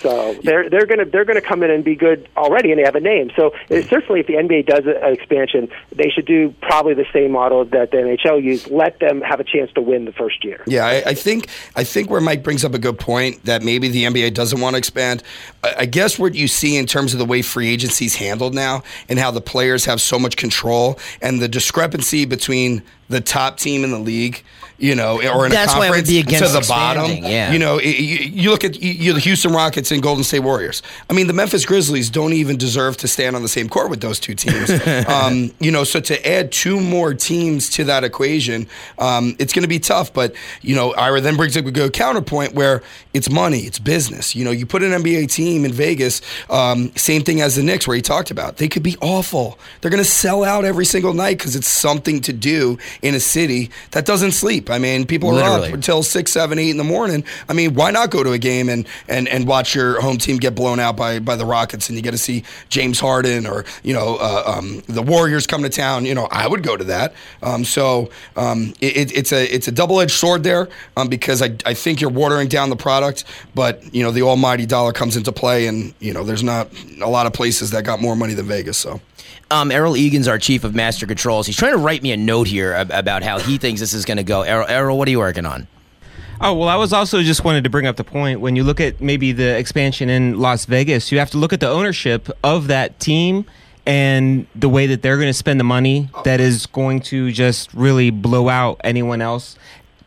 S2: So they're they're going to they're going to come in and be good already, and they have a name. So uh, certainly, if the NBA does an expansion, they should do probably the same model that the NHL used. Let them have a chance to win the first year.
S3: Yeah, I, I think I think where Mike brings up a good point that maybe the NBA doesn't want to expand. I, I guess what you see in terms of the way free agency is handled now and how the players have so much control and the discrepancy between the top team in the league, you know, or in
S1: That's
S3: a conference to the bottom.
S1: yeah.
S3: You know, you, look at you, you the Houston Rockets and Golden State Warriors. I mean, the Memphis Grizzlies don't even deserve to stand on the same court with those two teams. um, you know, so to add two more teams to that equation, um, it's going to be tough. But you know, Ira then brings up a good counterpoint where it's money, it's business. You know, you put an NBA team in Vegas, um, same thing as the Knicks, where he talked about. They could be awful. They're going to sell out every single night because it's something to do in a city that doesn't sleep. I mean, people are up until six, seven, eight in the morning. I mean, why not go to a game and and, and watch your home team get blown out by, by the Rockets and you get to see James Harden or you know uh, um, the Warriors come to town? You know, I would go to that. Um, so um, it, it- it's a it's a double edged sword there um, because I, I think you're watering down the product, but you know the almighty dollar comes into play, and you know there's not a lot of places that got more money than Vegas. So.
S1: Um, Errol Egan's our chief of master controls. He's trying to write me a note here about how he thinks this is going to go. Errol, Errol, what are you working on?
S5: Oh well, I was also just wanted to bring up the point when you look at maybe the expansion in Las Vegas, you have to look at the ownership of that team and the way that they're going to spend the money that is going to just really blow out anyone else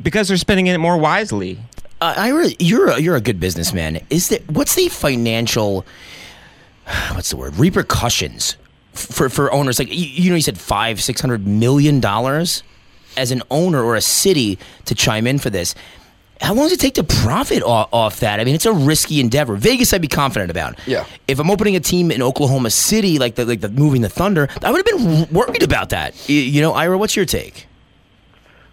S5: because they're spending it more wisely.
S1: Uh, Ira, you're a, you're a good businessman. Is that what's the financial what's the word repercussions for for owners? Like you, you know, you said five six hundred million dollars as an owner or a city to chime in for this. how long does it take to profit off, off, that? I mean, it's a risky endeavor. Vegas, I'd be confident about.
S3: Yeah.
S1: If I'm opening a team in Oklahoma City, like the like the moving the Thunder, I would have been worried about that. You know, Ira, what's your take?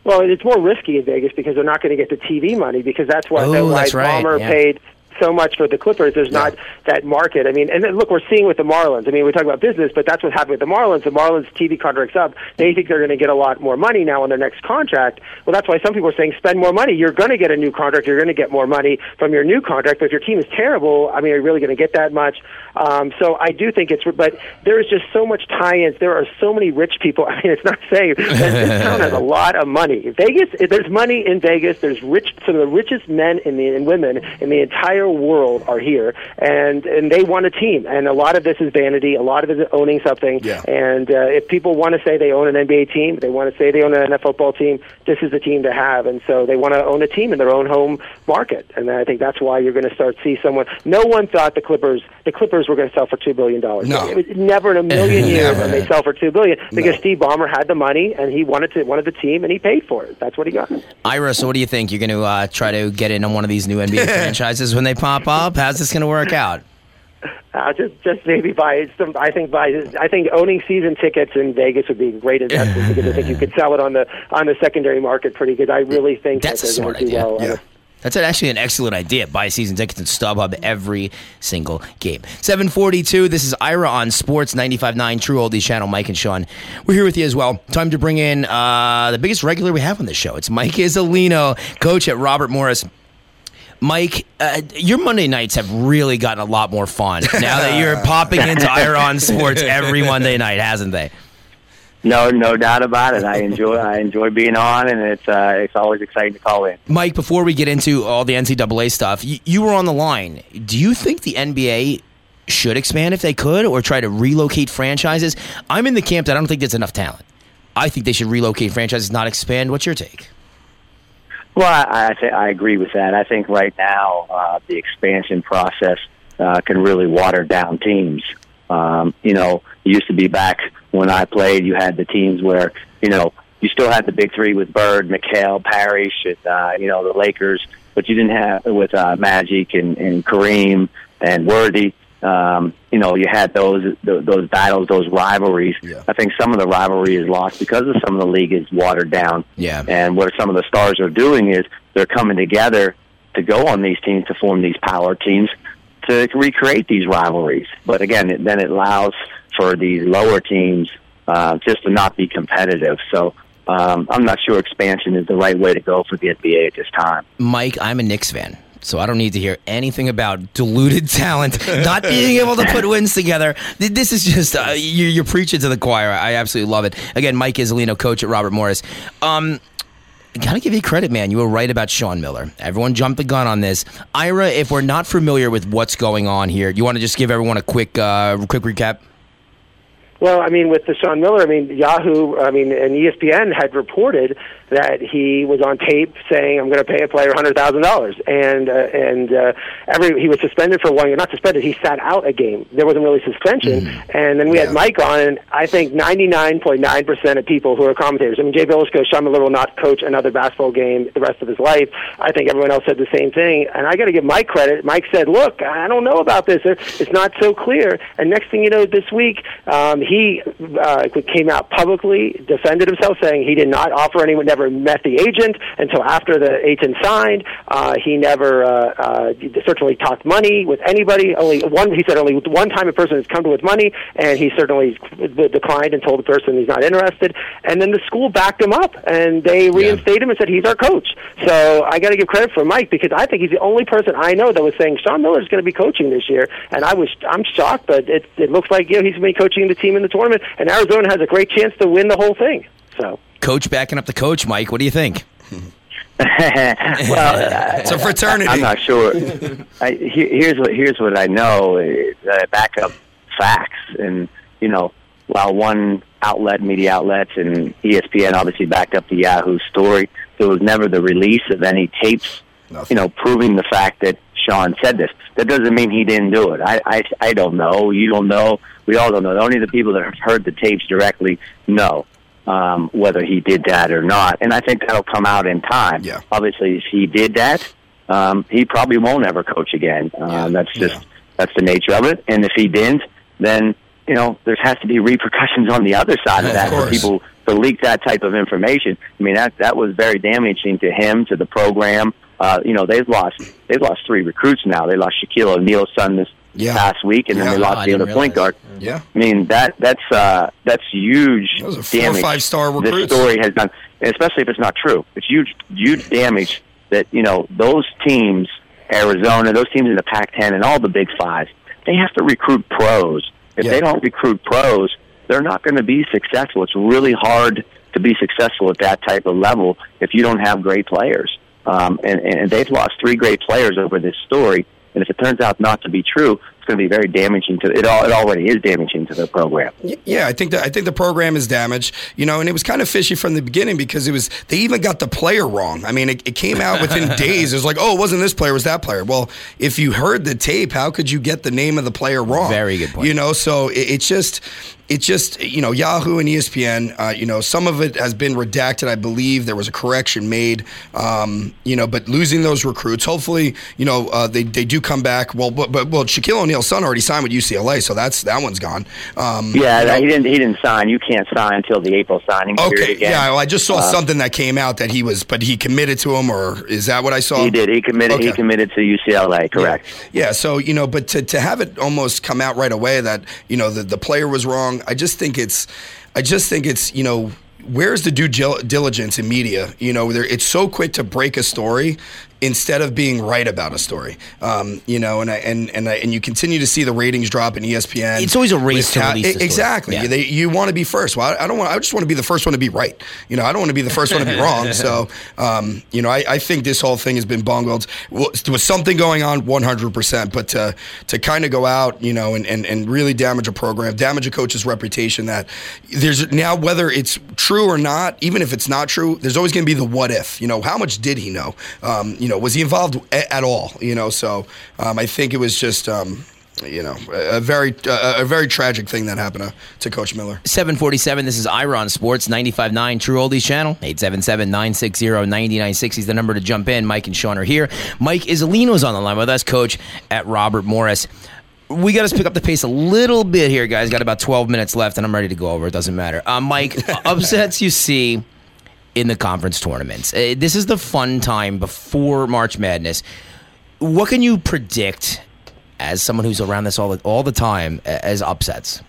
S2: Well, it's more risky in Vegas because they're not going to get the TV money because that's what
S1: oh, that's
S2: right.
S1: Ballmer
S2: yeah. paid so much for the Clippers. There's yeah. not that market. I mean, and look, we're seeing with the Marlins. I mean, we talk about business, but that's what happened with the Marlins. The Marlins TV contract's up. They think they're going to get a lot more money now on their next contract. Well, that's why some people are saying spend more money. You're going to get a new contract. You're going to get more money from your new contract. But if your team is terrible, I mean, are you really going to get that much? Um, so I do think it's, but there is just so much tie-ins. There are so many rich people. I mean, it's not saying this town has a lot of money. Vegas, there's money in Vegas. There's rich, some of the richest men in the, and women in the entire world are here, and and they want a team. And a lot of this is vanity. A lot of it is owning something.
S3: Yeah.
S2: And uh, if people want to say they own an NBA team, they want to say they own an NFL football team. This is the team to have, and so they want to own a team in their own home market. And I think that's why you're going to start see someone. No one thought the Clippers. The Clippers were going to sell for two billion dollars.
S3: No,
S2: it was never in a million years when they sell for two billion because no. Steve Ballmer had the money and he wanted to wanted the team and he paid for it. That's what he got.
S1: Ira, so what do you think? You're going to uh, try to get in on one of these new NBA franchises when they pop up? How's this going to work out?
S2: Uh, just, just maybe buy some. I think buy. I think owning season tickets in Vegas would be a great investment because I think you could sell it on the on the secondary market pretty good. I really think
S1: that's
S2: that
S1: a smart
S2: idea.
S1: Well
S3: yeah.
S1: That's actually an excellent idea. Buy season tickets at StubHub every single game. 742, this is Ira on Sports 95.9 True Oldies Channel. Mike and Sean, we're here with you as well. Time to bring in uh, the biggest regular we have on the show. It's Mike Iuzzolino, coach at Robert Morris. Mike, uh, your Monday nights have really gotten a lot more fun now that you're popping into Ira on Sports every Monday night, hasn't they?
S6: No, no doubt about it. I enjoy I enjoy being on, and it's uh, it's always exciting to call in.
S1: Mike, before we get into all the NCAA stuff, you, you were on the line. Do you think the NBA should expand if they could, or try to relocate franchises? I'm in the camp that I don't think there's enough talent. I think they should relocate franchises, not expand. What's your take?
S6: Well, I I, th- I agree with that. I think right now uh, the expansion process uh, can really water down teams. Um, you know, it used to be back when I played, you had the teams where, you know, you still had the big three with Bird, McHale, Parish, and, uh, you know, the Lakers, but you didn't have with uh, Magic and, and Kareem and Worthy. Um, you know, you had those those battles, those rivalries.
S3: Yeah.
S6: I think some of the rivalry is lost because of some of the league is watered down.
S1: Yeah.
S6: And what some of the stars are doing is they're coming together to go on these teams to form these power teams to recreate these rivalries. But again, it, then it allows for these lower teams uh, just to not be competitive. So um, I'm not sure expansion is the right way to go for the NBA at this time.
S1: Mike, I'm a Knicks fan. So I don't need to hear anything about diluted talent, not being able to put wins together. This is just uh, you're, you're, preaching to the choir. I absolutely love it. Again, Mike Iuzzolino, coach at Robert Morris. Um, gotta give you credit, man. You were right about Sean Miller. Everyone jumped the gun on this. Ira, if we're not familiar with what's going on here, you want to just give everyone a quick, uh, quick recap?
S2: Well, I mean, with the Sean Miller, I mean, Yahoo, I mean, and ESPN had reported that he was on tape saying, "I'm going to pay a player hundred thousand dollars," and uh, and uh, every he was suspended for one year. Not suspended, he sat out a game. There wasn't really suspension. Mm. And then we yeah. had Mike on, and I think 99.9 percent of people who are commentators. I mean, Jay Bilas goes, Sean Miller will not coach another basketball game the rest of his life. I think everyone else said the same thing, and I got to give Mike credit. Mike said, "Look, I don't know about this. It's not so clear." And next thing you know, this week. Um, he uh, came out publicly, defended himself, saying he did not offer anyone, never met the agent until after the agent signed. Uh, he never uh, uh, certainly talked money with anybody. Only one, he said, only one time a person has come to with money, and he certainly declined and told the person he's not interested. And then the school backed him up, and they reinstated yeah. him and said he's our coach. So I got to give credit for Mike because I think he's the only person I know that was saying Sean Miller is going to be coaching this year, and I was I'm shocked, but it it looks like you know he's going to be coaching the team in the tournament and Arizona has a great chance to win the whole thing. So,
S1: coach backing up the coach, Mike. What do you think?
S6: well, uh,
S3: it's a fraternity.
S6: I'm not sure. I, here's what here's what I know: uh, back up facts, and you know, while one outlet, media outlets, and ESPN obviously backed up the Yahoo story, there was never the release of any tapes, Nothing. you know, proving the fact that Sean said this. That doesn't mean he didn't do it. I, I, I don't know. You don't know. We all don't know. Only the people that have heard the tapes directly know. um, whether he did that or not. And I think that'll come out in time.
S3: Yeah.
S6: Obviously, if he did that, um, he probably won't ever coach again. Uh,
S3: Yeah.
S6: That's just
S3: Yeah.
S6: that's the nature of it. And if he didn't, then you know there has to be repercussions on the other side of
S3: Of
S6: that for people to leak that type of information. I mean that that was very damaging to him, to the program. Uh, you know they've lost they've lost three recruits now. They lost Shaquille O'Neal's son this
S3: Yeah.
S6: past week, and then they lost the other point guard.
S3: Yeah.
S6: I mean that that's uh, that's huge
S3: Those are four
S6: damage.
S3: five-star
S6: This
S3: recruits.
S6: story has done, especially if it's not true. It's huge huge damage that you know those teams, Arizona, those teams in the Pac-10, and all the Big Five, they have to recruit pros. If
S3: Yeah.
S6: they don't recruit pros, they're not going to be successful. It's really hard to be successful at that type of level if you don't have great players. Um, and, and they've lost three great players over this story. And if it turns out not to be true, it's going to be very damaging to it. All it already is damaging to the program.
S3: Yeah, I think that I think the program is damaged. You know, and it was kind of fishy from the beginning because it was they even got the player wrong. I mean, it, it came out within days. It was like, oh, it wasn't this player, it was that player. Well, if you heard the tape, how could you get the name of the player wrong?
S1: Very good point.
S3: You know, so it, it's just. It's just you know Yahoo and ESPN. Uh, you know some of it has been redacted. I believe there was a correction made. Um, you know, but losing those recruits, hopefully, you know uh, they, they do come back. Well, but, but well, Shaquille O'Neal's son already signed with UCLA, so that's that one's gone. Um,
S6: Yeah,
S3: you know,
S6: he didn't. He didn't sign. You can't sign until the April signing period
S3: Okay, yeah. Well, I just saw
S6: Uh,
S3: something that came out that he was, but he committed to him, or is that what I saw?
S6: He did. He committed. He committed to UCLA. Correct.
S3: Yeah. So you know, but to to have it almost come out right away that you know the the player was wrong, I just think it's, I just think it's you know. Where's the due diligence in media? You know, it's so quick to break a story instead of being right about a story. Um, you know, and I, and and I, and you continue to see the ratings drop in ESPN.
S1: It's always a race to
S3: ta-
S1: release story.
S3: Exactly.
S1: Yeah.
S3: They, you want to be first. Well, I, I don't want. I just want to be the first one to be right. You know, I don't want to be the first one to be wrong. So, um, you know, I, I think this whole thing has been bungled. Well, there was something going on, one hundred percent. But to to kind of go out, you know, and, and and really damage a program, damage a coach's reputation. That there's now whether it's true or not, even if it's not true, there's always going to be the what if. You know, how much did he know? Um, you know, was he involved a, at all? You know, so um, I think it was just. Um, you know, a a very uh, a very tragic thing that happened to, to Coach Miller.
S1: 747, this is Ira on Sports, 95.9 True Oldies Channel, 877-960-9960 is the number to jump in. Mike and Sean are here. Mike Iuzzolino's on the line with us, coach at Robert Morris. We got to pick up the pace a little bit here, guys. Got about 12 minutes left, and I'm ready to go over. It doesn't matter. Uh, Mike, upsets you see in the conference tournaments. Uh, this is the fun time before March Madness. What can you predict as someone who's around this all the, all the time as upsets?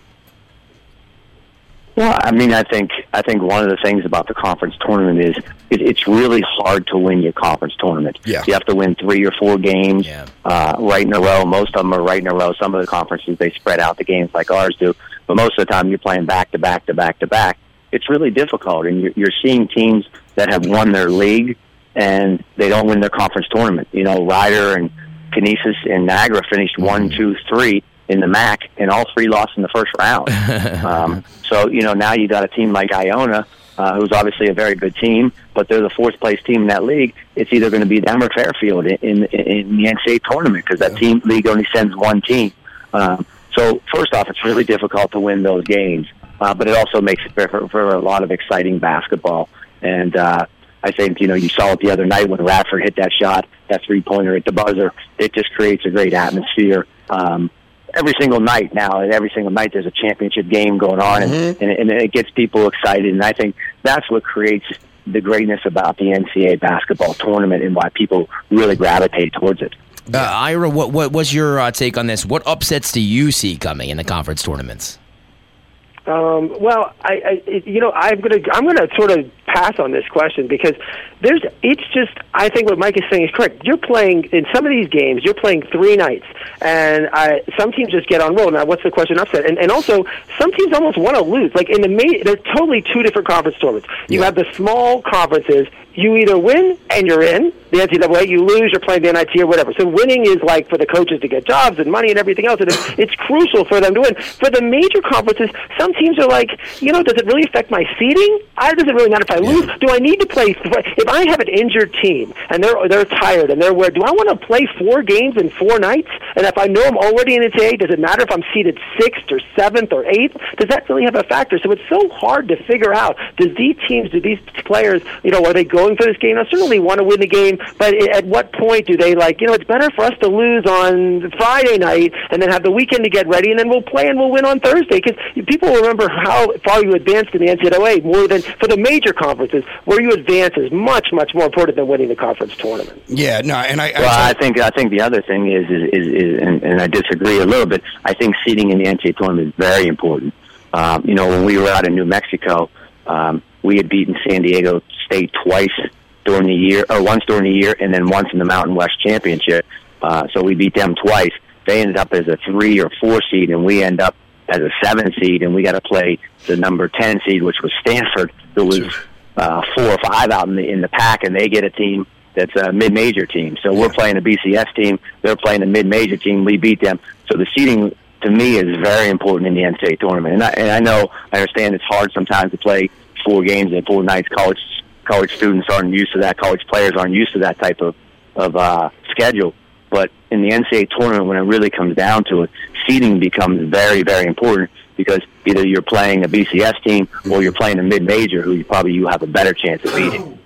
S6: Well, I mean, I think I think one of the things about the conference tournament is it, it's really hard to win your conference tournament.
S3: Yeah.
S6: You have to win three or four games
S1: Yeah.
S6: uh, right in a row. Most of them are right in a row. Some of the conferences they spread out the games like ours do, but most of the time you're playing back to back to back to back. It's really difficult, and you're, you're seeing teams that have won their league and they don't win their conference tournament. You know, Rider and Canisius and Niagara finished one, two, three in the MAC, and all three lost in the first round. um, so you know now you got a team like Iona, uh, who's obviously a very good team, but they're the fourth place team in that league. It's either going to be them or Fairfield in in, in the NCAA tournament because that team league only sends one team. Um, so first off, it's really difficult to win those games, uh, but it also makes it for, for a lot of exciting basketball. And uh, I think you know you saw it the other night when Radford hit that shot, that three pointer at the buzzer. It just creates a great atmosphere. Um, every single night now, and every single night there's a championship game going on, and, and, and it gets people excited. And I think that's what creates the greatness about the NCAA basketball tournament and why people really gravitate towards it.
S1: Uh, Ira, what, what what's your uh, take on this? What upsets do you see coming in the conference tournaments?
S2: Um, well, I, I, you know, I'm gonna, I'm gonna sort of pass on this question because there's, it's just, I think what Mike is saying is correct. You're playing in some of these games, you're playing three nights, and I, some teams just get on roll. Now, what's the question upset? And, and also, some teams almost want to lose. Like in the, ma- they're totally two different conference tournaments. You
S3: Yeah.
S2: have the small conferences you either win and you're in the NCAA, you lose, you're playing the NIT or whatever. So winning is like for the coaches to get jobs and money and everything else, and it's, it's crucial for them to win. For the major conferences, some teams are like, you know, does it really affect my seeding? I does it really matter if I lose? Do I need to play? If I have an injured team and they're they're tired and they're where, do I want to play four games in four nights? And if I know I'm already in NCAA, does it matter if I'm seeded sixth or seventh or eighth? Does that really have a factor? So it's so hard to figure out. Does these teams, do these players, you know, are they going for this game? I certainly want to win the game, but at what point do they like, you know, it's better for us to lose on Friday night and then have the weekend to get ready, and then we'll play and we'll win on Thursday because people remember how far you advanced in the NCAA more than for the major conferences where you advance is much much more important than winning the conference tournament.
S3: Yeah, no, and I.
S6: Well, I, I think I think the other thing is is is, is and, and I disagree a little bit. I think seeding in the NCAA tournament is very important. Um, you know, when we were out in New Mexico, um, we had beaten San Diego State twice during the year, or once during the year, and then once in the Mountain West Championship. Uh, so we beat them twice. They ended up as a three or four seed, and we end up as a seven seed, and we got to play the number ten seed, which was Stanford, who was uh, four or five out in the in the pack, and they get a team that's a mid-major team. So we're playing a BCS team, they're playing a mid-major team. We beat them. So the seeding to me is very important in the NCAA tournament. And I, and I know, I understand it's hard sometimes to play four games in four nights. College college students aren't used to that. College players aren't used to that type of of uh, schedule. But in the NCAA tournament, when it really comes down to it, seeding becomes very, very important because either you're playing a BCS team or you're playing a mid-major who you probably you have a better chance of beating.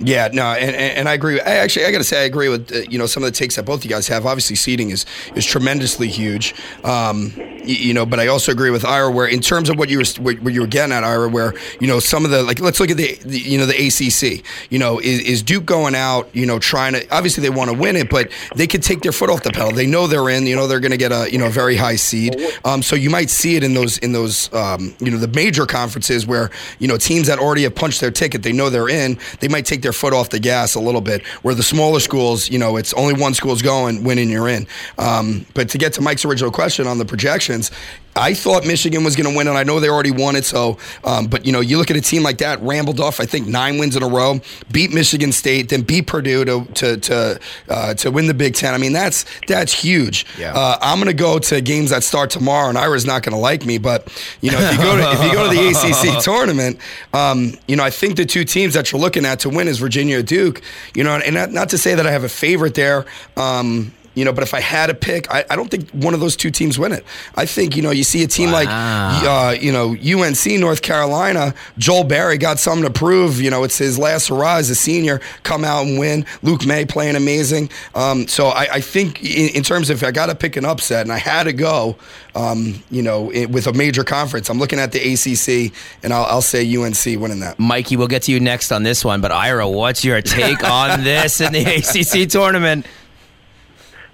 S3: Yeah, no, and, and I agree. I actually, I got to say, I agree with uh, you know some of the takes that both you guys have. Obviously, seating is is tremendously huge, um, you, you, know. But I also agree with Ira, where in terms of what you were what you were getting at, Ira, where you know some of the like, let's look at the, the you know the ACC. You know, is, is, Duke going out? You know, trying to obviously they want to win it, but they could take their foot off the pedal. They know they're in. You know, they're going to get a you know very high seed. Um, so you might see it in those in those um, you know the major conferences where you know teams that already have punched their ticket, they know they're in. They might take their foot off the gas a little bit. Where the smaller schools, you know, it's only one school's going, winning, you're in. Um, but to get to Mike's original question on the projections, I thought Michigan was going to win, and I know they already won it. So, um, but you know, you look at a team like that, rambled off, I think nine wins in a row, beat Michigan State, then beat Purdue to to to, uh, to win the Big Ten. I mean, that's that's huge. Yeah. Uh, I'm going to go to games that start tomorrow, and Ira's not going to like me, but you know, if you go to if you go to the ACC tournament, um, you know, I think the two teams that you're looking at to win is Virginia Duke. You know, and not, not to say that I have a favorite there. Um, you know, but if I had a pick, I, I don't think one of those two teams win it. I think, you know, you see a team wow. like, uh, you know, UNC, North Carolina, Joel Berry got something to prove. You know, it's his last hurrah as a senior, come out and win. Luke Maye playing amazing. Um, so I, I think in, in, terms of if I got to pick an upset and I had to go, um, you know, it, with a major conference, I'm looking at the ACC and I'll, I'll say UNC winning that.
S1: Mikey, we'll get to you next on this one, but Ira, what's your take on this in the ACC tournament?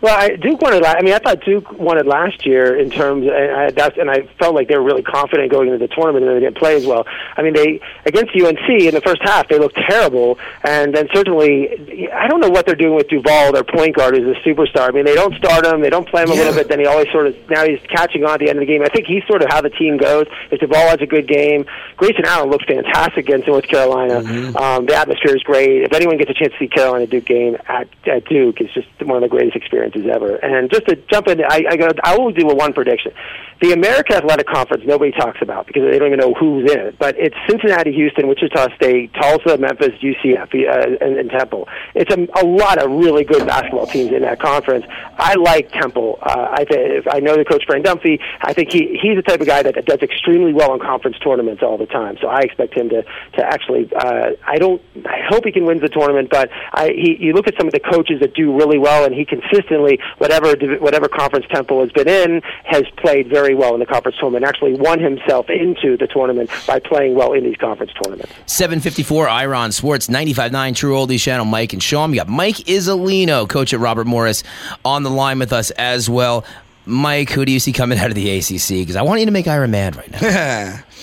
S2: Well, I, Duke won it. I mean, I thought Duke won it last year in terms, and I, that's, and I felt like they were really confident going into the tournament, and they didn't play as well. I mean, they against UNC in the first half, they looked terrible, and then certainly, I don't know what they're doing with Duval, their point guard, who's a superstar. I mean, they don't start him, they don't play him a little bit, then he always sort of now he's catching on at the end of the game. I think he's sort of how the team goes. If Duval has a good game, Grayson Allen looks fantastic against North Carolina. Mm-hmm. Um, the atmosphere is great. If anyone gets a chance to see Carolina Duke game at, at Duke, it's just one of the greatest experiences ever. And just to jump in, I, I, go, I will do a one prediction. The American Athletic Conference, nobody talks about because they don't even know who's in it. But it's Cincinnati, Houston, Wichita State, Tulsa, Memphis, UCF, uh, and, and Temple. It's a, a lot of really good basketball teams in that conference. I like Temple. Uh, I, th- I know the coach, Fran Dunphy. I think he, he's the type of guy that does extremely well in conference tournaments all the time. So I expect him to, to actually, uh, I don't, I hope he can win the tournament, but I, he, you look at some of the coaches that do really well, and he consistently, whatever whatever conference Temple has been in, has played very well in the conference tournament. Actually, won himself into the tournament by playing well in these conference tournaments.
S1: Seven fifty four Ira on Sports ninety five nine True Oldies Channel. Mike and Sean. We got Mike Iuzzolino, coach at Robert Morris, on the line with us as well. Mike, who do you see coming out of the ACC? Because I want you to make Ira mad right now.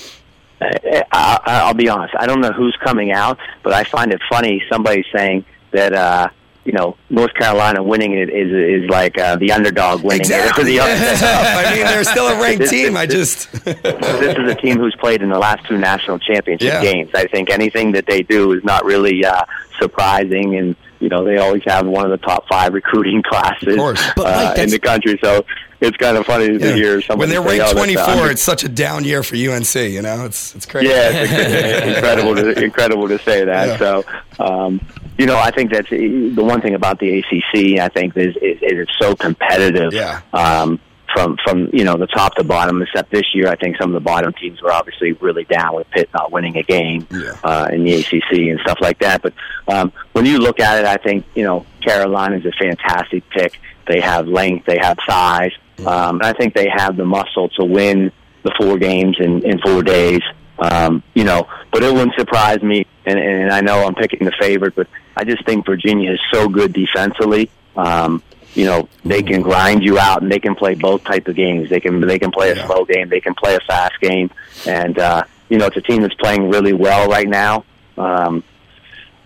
S6: I, will be honest. I don't know who's coming out, but I find it funny. Somebody saying that uh, you know, North Carolina winning it is is like uh, the underdog winning
S3: exactly.
S6: it.
S3: I mean, they're still a ranked
S6: this,
S3: team. I just
S6: this is a team who's played in the last two national championship yeah. games. I think anything that they do is not really uh, surprising, and you know they always have one of the top five recruiting classes uh, in the country. So it's kind of funny to
S3: Yeah.
S6: hear somebody
S3: when they're
S6: say,
S3: ranked
S6: "Oh,
S3: 24,
S6: under-
S3: it's such a down year for UNC. You know, it's it's crazy.
S6: yeah, it's incredible to incredible to say that.
S3: Yeah.
S6: So, um, you know, I think that's the one thing about the ACC. I think is, is, is it's so competitive.
S3: Yeah.
S6: Um, from from you know the top to bottom. Except this year, I think some of the bottom teams were obviously really down with Pitt not winning a game
S3: Yeah.
S6: uh, in the ACC and stuff like that. But um, when you look at it, I think you know Carolina is a fantastic pick. They have length, they have size, um, and I think they have the muscle to win the four games in, in four days. Um, you know, but it wouldn't surprise me, and, and I know I'm picking the favorite, but I just think Virginia is so good defensively. Um, you know, they can grind you out, and they can play both type of games. They can they can play a
S3: Yeah.
S6: slow game, they can play a fast game, and uh, you know, it's a team that's playing really well right now. Um,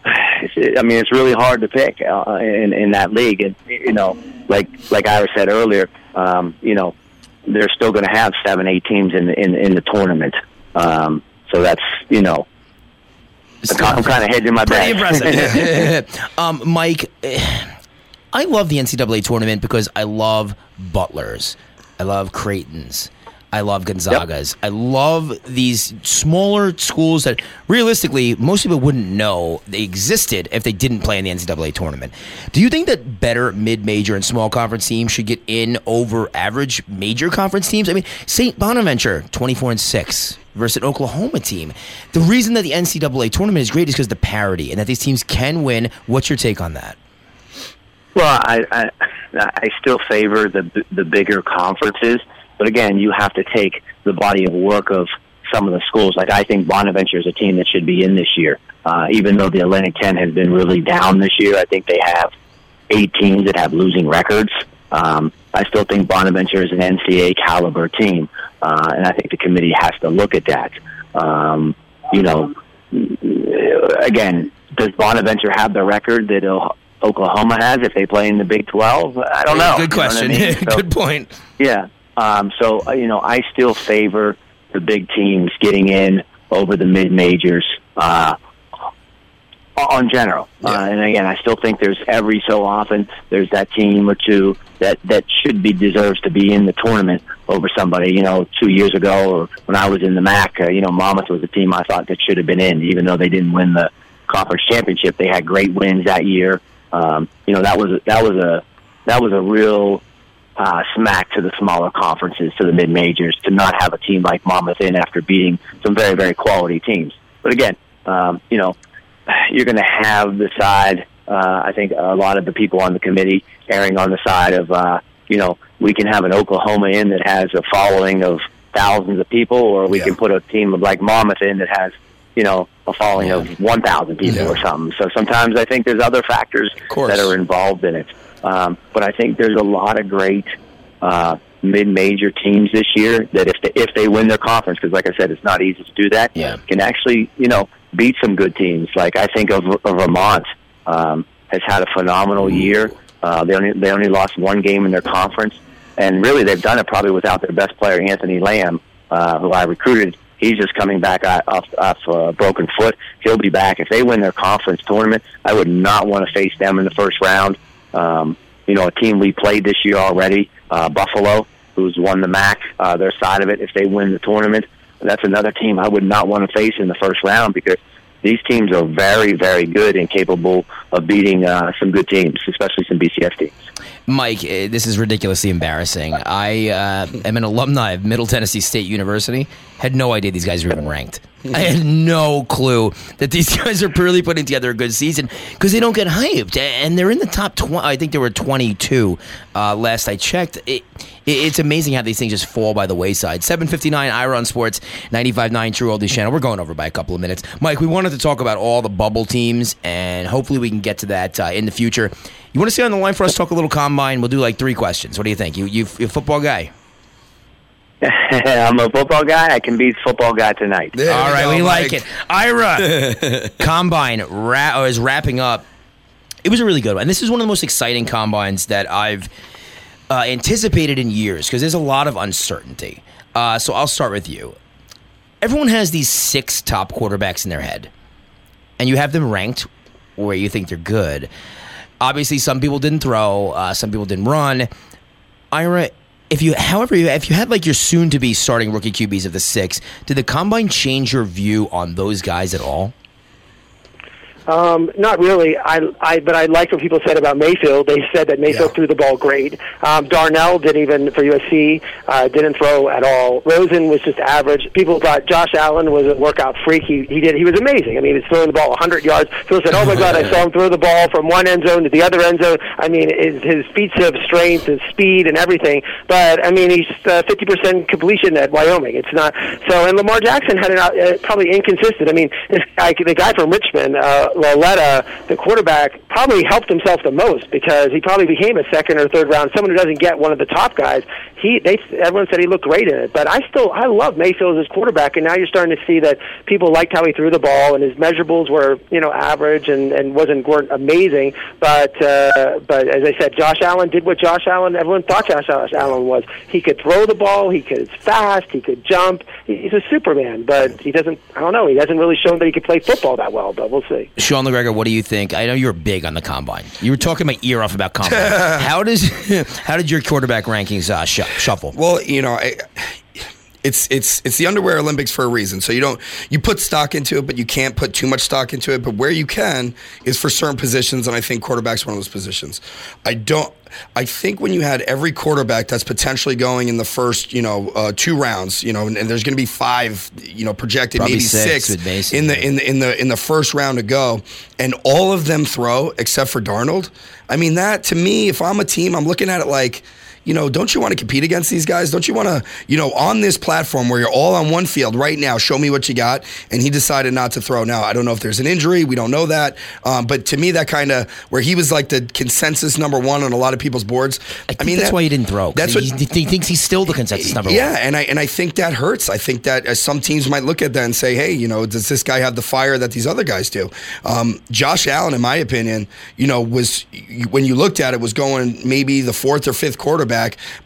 S6: it's, I mean, it's really hard to pick uh, in in that league, and you know, like like Ira said earlier, um, you know, they're still going to have seven, eight teams in the, in in the tournament. Um, so that's you know, I'm, kind of hedging my
S1: Pretty
S6: bet.
S1: impressive. um, Mike, eh, I love the NCAA tournament because I love Butlers. I love Creighton's. I love Gonzaga's. I love these smaller schools that realistically most people wouldn't know they existed if they didn't play in the NCAA tournament. Do you think that better mid major and small conference teams should get in over average major conference teams? I mean, St. Bonaventure, 24 and 6 versus an Oklahoma team. The reason that the NCAA tournament is great is because the parity and that these teams can win. What's your take on that?
S6: Well, I, I I still favor the the bigger conferences, but again, you have to take the body of work of some of the schools. Like I think Bonaventure is a team that should be in this year, uh, even though the Atlantic Ten has been really down this year. I think they have eight teams that have losing records. Um, I still think Bonaventure is an NCAA caliber team, uh, and I think the committee has to look at that. Um, you know, again, does Bonaventure have the record that O- Oklahoma has if they play in the Big Twelve? I don't know.
S1: Good
S6: You know I
S1: question.
S6: mean? So-
S1: Good point.
S6: yeah. Um, so uh, you know, I still favor the big teams getting in over the mid majors. Uh, on general, uh, and again, I still think there's every so often there's that team or two that that should be deserves to be in the tournament over somebody. You know, two years ago or when I was in the MAC, uh, you know, Monmouth was a team I thought that should have been in, even though they didn't win the conference championship. They had great wins that year. Um, you know, that was that was a that was a real uh, smack to the smaller conferences, to the mid majors, to not have a team like Monmouth in after beating some very, very quality teams. But again, um, you know, you're going to have the side. Uh, I think a lot of the people on the committee erring on the side of, uh, you know, we can have an Oklahoma in that has a following of thousands of people, or we
S3: Yeah.
S6: can put a team of like Monmouth in that has, you know, a following of 1,000 people
S3: Yeah.
S6: or something. So sometimes I think there's other factors that are involved in it. Um, but I think there's a lot of great uh, mid-major teams this year that if they, if they win their conference, because like I said, it's not easy to do that.
S1: Yeah.
S6: can actually you know beat some good teams. Like I think of, of Vermont um, has had a phenomenal year. Uh, they only they only lost one game in their conference, and really they've done it probably without their best player Anthony Lamb, uh, who I recruited. He's just coming back off off a broken foot. He'll be back if they win their conference tournament. I would not want to face them in the first round. Um, you know, a team we played this year already, uh, Buffalo, who's won the MAC, uh, their side of it. If they win the tournament, that's another team I would not want to face in the first round because these teams are very, very good and capable of beating uh, some good teams, especially some BCS teams.
S1: Mike, eh, this is ridiculously embarrassing. I uh, am an alumni of Middle Tennessee State University. Had no idea these guys were even ranked. I had no clue that these guys are really putting together a good season because they don't get hyped, and they're in the top twenty. I think there were twenty-two uh, last I checked. It, it, it's amazing how these things just fall by the wayside. Seven fifty-nine, Ira on Sports, 95.9 True Oldies Channel. We're going over by a couple of minutes. Mike, we wanted to talk about all the bubble teams, and hopefully we can get to that uh, in the future. You want to stay on the line for us? Talk a little combine. We'll do like three questions. What do you think? You you you a football guy?
S6: I'm a football guy. I can beat football guy tonight.
S3: There
S1: All right,
S3: go,
S1: we
S3: Mike.
S1: like it. Ira, combine ra- is wrapping up. It was a really good one. And this is one of the most exciting combines that I've uh, anticipated in years because there's a lot of uncertainty. Uh, so I'll start with you. Everyone has these six top quarterbacks in their head, and you have them ranked where you think they're good. Obviously, some people didn't throw, uh, some people didn't run. Ira, if you, however, if you had like your soon-to-be starting rookie QBs of the six, did the combine change your view on those guys at all?
S2: Um, not really. I, I, but I like what people said about Mayfield. They said that Mayfield
S3: Yeah.
S2: threw the ball great. Um, Darnold didn't even for USC uh, didn't throw at all. Rosen was just average. People thought Josh Allen was a workout freak. He he did. He was amazing. I mean, he was throwing the ball 100 yards. People said, "Oh my God, I saw him throw the ball from one end zone to the other end zone." I mean, his, his feats of strength and speed and everything. But I mean, he's uh, 50% completion at Wyoming. It's not so. And Lamar Jackson had an uh, probably inconsistent. I mean, this guy, the guy from Richmond, uh, Lauletta, the quarterback, probably helped himself the most because he probably became a second or third round. Someone who doesn't get one of the top guys. He, they, everyone said he looked great in it. But I still, I love Mayfield as quarterback, and now you're starting to see that people liked how he threw the ball, and his measurables were, you know, average and and wasn't weren't amazing. But uh, but as I said, Josh Allen did what Josh Allen. Everyone thought Josh Allen was. He could throw the ball. He could fast. He could jump. He's a Superman. But he doesn't. I don't know. He hasn't really shown that he could play football that well. But we'll see.
S1: Sean McGregor, what do you think? I know you're big on the combine. You were talking my ear off about combine. how does how did your quarterback rankings uh, sh- shuffle?
S3: Well, you know, I, it's it's it's the underwear Olympics for a reason. So you don't you put stock into it, but you can't put too much stock into it. But where you can is for certain positions, and I think quarterback's one of those positions. I don't. I think when you had every quarterback that's potentially going in the first, you know, uh, two rounds, you know, and, and there's going to be five, you know, projected
S1: Probably
S3: maybe
S1: six
S3: six, in the in the in the in the first round to go, and all of them throw except for Darnold. I mean, that to me, if I'm a team, I'm looking at it like you know, don't you want to compete against these guys? Don't you want to, you know, on this platform where you're all on one field right now, show me what you got? And he decided not to throw. Now, I don't know if there's an injury. We don't know that. Um, but to me, that kind of, where he was like the consensus number one on a lot of people's boards.
S1: I think that's
S3: that-
S1: why he didn't throw.
S3: That's what.
S1: he thinks he's still the consensus number
S3: Yeah,
S1: one. Yeah.
S3: And I and I think that hurts. I think that uh, some teams might look at that and say, "Hey, you know, does this guy have the fire that these other guys do?" Um, Josh Allen, in my opinion, you know, was when you looked at it, was going maybe the fourth or fifth quarterback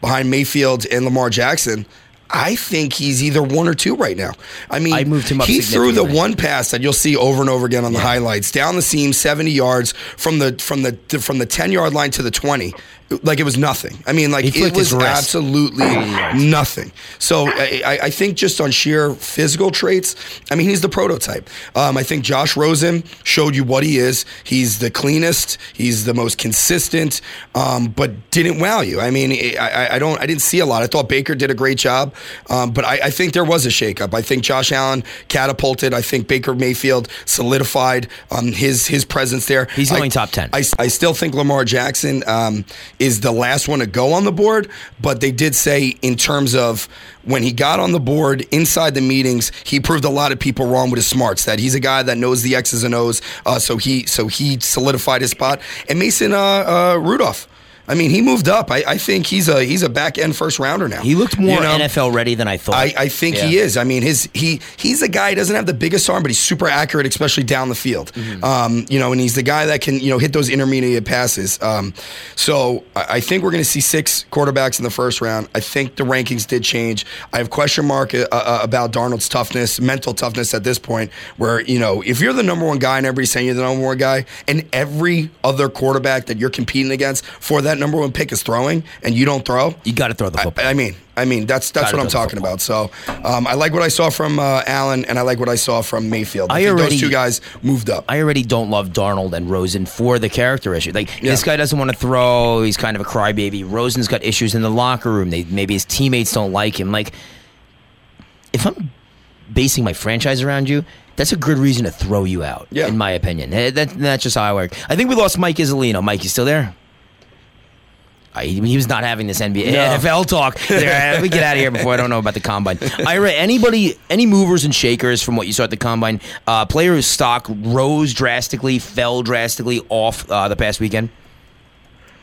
S3: behind Mayfield and Lamar Jackson. I think he's either one or two right now. I mean,
S1: I moved him up
S3: he threw the one pass that you'll see over and over again on the highlights down the seam, seventy yards from the from the from the ten yard line to the twenty, like it was nothing. I mean, like it was absolutely nothing. So I, I- think just on sheer physical traits, I mean, he's the prototype. Um, I think Josh Rosen showed you what he is. He's the cleanest. He's the most consistent, um, but didn't wow you. I mean, I, I- I don't. I didn't see a lot. I thought Baker did a great job, um, but I, I think there was a shakeup. I think Josh Allen catapulted. I think Baker Mayfield solidified um, his his presence there.
S1: He's going top 10.
S3: I, I still think Lamar Jackson um, is the last one to go on the board, but they did say in terms of when he got on the board inside the meetings, he proved a lot of people wrong with his smarts. That he's a guy that knows the X's and O's, uh, so he so he solidified his spot. And Mason uh, uh, Rudolph. I mean, he moved up. I, I think he's a he's a back end first rounder now.
S1: He looked more
S3: You know?
S1: NFL ready than I thought.
S3: I, I think he is. I mean, his he he's a guy. He doesn't have the biggest arm, but he's super accurate, especially down the field.
S1: Mm-hmm.
S3: Um, you know, and he's the guy that can you know hit those intermediate passes. Um, so I, I think we're going to see six quarterbacks in the first round. I think the rankings did change. I have question mark uh, uh, about Darnold's toughness, mental toughness at this point. Where you know, if you're the number one guy and everybody's saying you're the number one guy, and every other quarterback that you're competing against for that number one pick is throwing, and you don't throw,
S1: you got to throw the football.
S3: I, I mean, I mean that's that's
S1: Gotta
S3: what I'm talking about. So um, I like what I saw from uh, Allen, and I like what I saw from Mayfield. I,
S1: I
S3: think
S1: already-
S3: those two guys moved up.
S1: I already don't love Darnold and Rosen for the character issue. Like
S3: Yeah.
S1: this guy doesn't want to throw. He's kind of a crybaby. Rosen's got issues in the locker room. They maybe his teammates don't like him. Like if I'm basing my franchise around you, that's a good reason to throw you out.
S3: Yeah.
S1: in my opinion. That, that's just how I work. I think we lost Mike Iuzzolino. Mike, you still there? I, he was not having this NBA
S3: No.
S1: NFL talk. There, let me get out of here before I don't know about the combine. Ira, anybody, any movers and shakers from what you saw at the combine? Uh, player whose stock rose drastically, fell drastically off uh, the past weekend.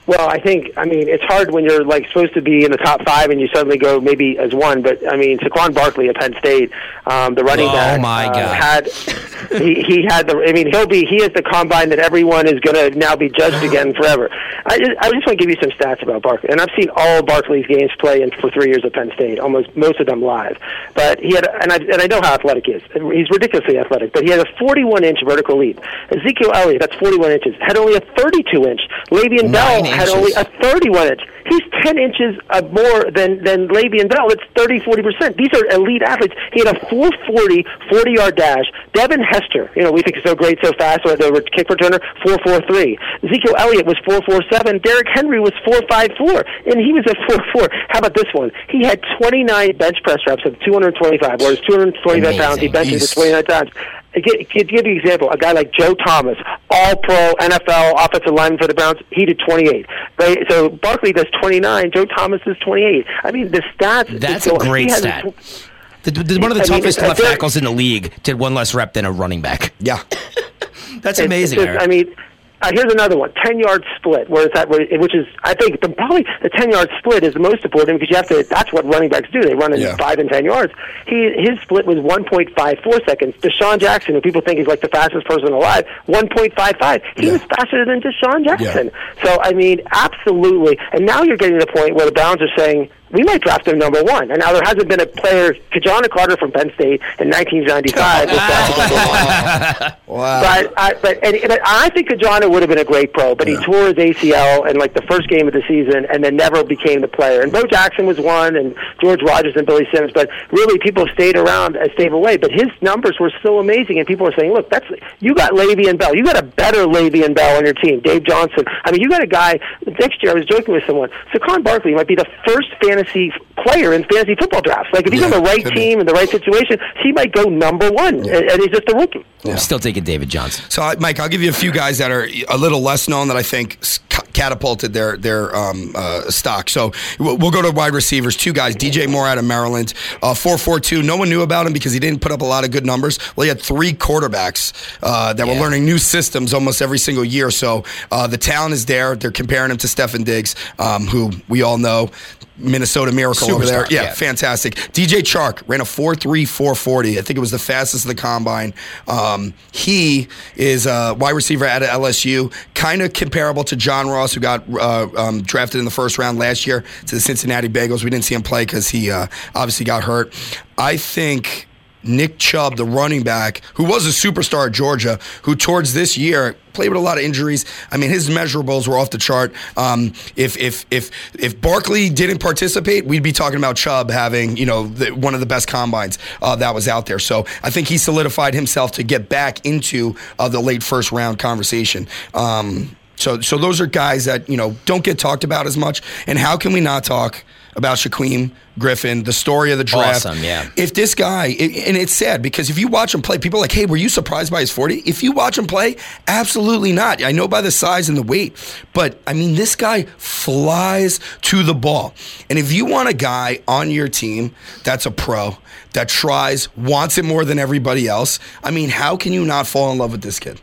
S2: Well, I think I mean it's hard when you're like supposed to be in the top five and you suddenly go maybe as one. But I mean Saquon Barkley at Penn State, um, the running
S1: Oh,
S2: back,
S1: my
S2: uh,
S1: God.
S2: had he he had the. I mean, he'll be. He is the combine that everyone is going to now be judged again forever. I just, I just want to give you some stats about Barkley, and I've seen all Barkley's games play in for three years at Penn State, almost most of them live. But he had, and I and I know how athletic he is. He's ridiculously athletic, but he had a 41 inch vertical leap. Ezekiel Elliott, that's 41 inches, had only a 32 inch. Le'Veon Bell had only a 31 inch. He's 10 inches uh, more than than Le'Veon Bell. It's 30, 40 percent. These are elite athletes. He had a 440 40 yard dash. Devin Hester, you know, we think he's so great, so fast, or the kick returner, 443. Ezekiel Elliott was 447. Derrick Henry was 454, and he was at 44. How about this one? He had 29 bench press reps of 225, whereas 225 Amazing. pounds, he benched it 29 times. To give, give you an example, a guy like Joe Thomas, All Pro NFL offensive lineman for the Browns, he did 28. Right? So Barkley does 29. Joe Thomas is 28. I mean, the stats.
S1: That's a great stat. The, the, one of the I toughest mean, left tackles in the league did one less rep than a running back.
S3: Yeah.
S1: That's amazing.
S2: Just, I mean, uh, here's another one: ten yard split, where it's at, which is I think the, probably the ten yard split is the most important because you have to. That's what running backs do; they run in yeah. five and ten yards. He his split was one point five four seconds. DeSean Jackson, who people think is like the fastest person alive, one point five five. He yeah. was faster than DeSean Jackson. Yeah. So I mean, absolutely. And now you're getting to the point where the Browns are saying we might draft him number one. And now there hasn't been a player, Ki-Jana Carter from Penn State in 1995. wow. But, I, but, and, but I think Ki-Jana would have been a great pro, but yeah. he tore his ACL in like the first game of the season and then never became the player. And Bo Jackson was one, and George Rogers and Billy Simmons. But really, people stayed around and stayed away. But his numbers were so amazing, and people are saying, look, that's you got Le'Veon Bell. You got a better Le'Veon Bell on your team, Dave Johnson. I mean, you got a guy. Next year, I was joking with someone. Saquon Barkley might be the first fan fantasy player in fantasy football drafts. Like if he's yeah, on the right team in the right situation, he might go number one, yeah. and, he's just a rookie.
S1: Yeah. I'm still taking David Johnson.
S3: So, Mike, I'll give you a few guys that are a little less known that I think catapulted their their um, uh, stock. So we'll, go to wide receivers. Two guys, DJ Moore out of Maryland, uh, four four two. No one knew about him because he didn't put up a lot of good numbers. Well, he had three quarterbacks uh, that were learning new systems almost every single year. So uh, the talent is there. They're comparing him to Stefon Diggs, um, who we all know Minnesota Miracle Superstar, over there. Yeah, yeah, fantastic. DJ Chark ran a 4.3, 440. I think it was the fastest of the combine. Um, he is a wide receiver at LSU, kind of comparable to John Ross, who got uh, um, drafted in the first round last year to the Cincinnati Bengals. We didn't see him play because he uh, obviously got hurt. I think Nick Chubb, the running back, who was a superstar at Georgia, who towards this year played with a lot of injuries. I mean, his measurables were off the chart. Um, if if if if Barkley didn't participate, we'd be talking about Chubb having you know the, one of the best combines uh, that was out there. So I think he solidified himself to get back into uh, the late first round conversation. Um, so so those are guys that you know don't get talked about as much. And how can we not talk? About Shaquem Griffin, the story of the draft.
S1: Awesome, yeah.
S3: If this guy, and it's sad because if you watch him play, people are like, hey, were you surprised by his 40? If you watch him play, absolutely not. I know by the size and the weight, but I mean, this guy flies to the ball. And if you want a guy on your team that's a pro, that tries, wants it more than everybody else, I mean, how can you not fall in love with this kid?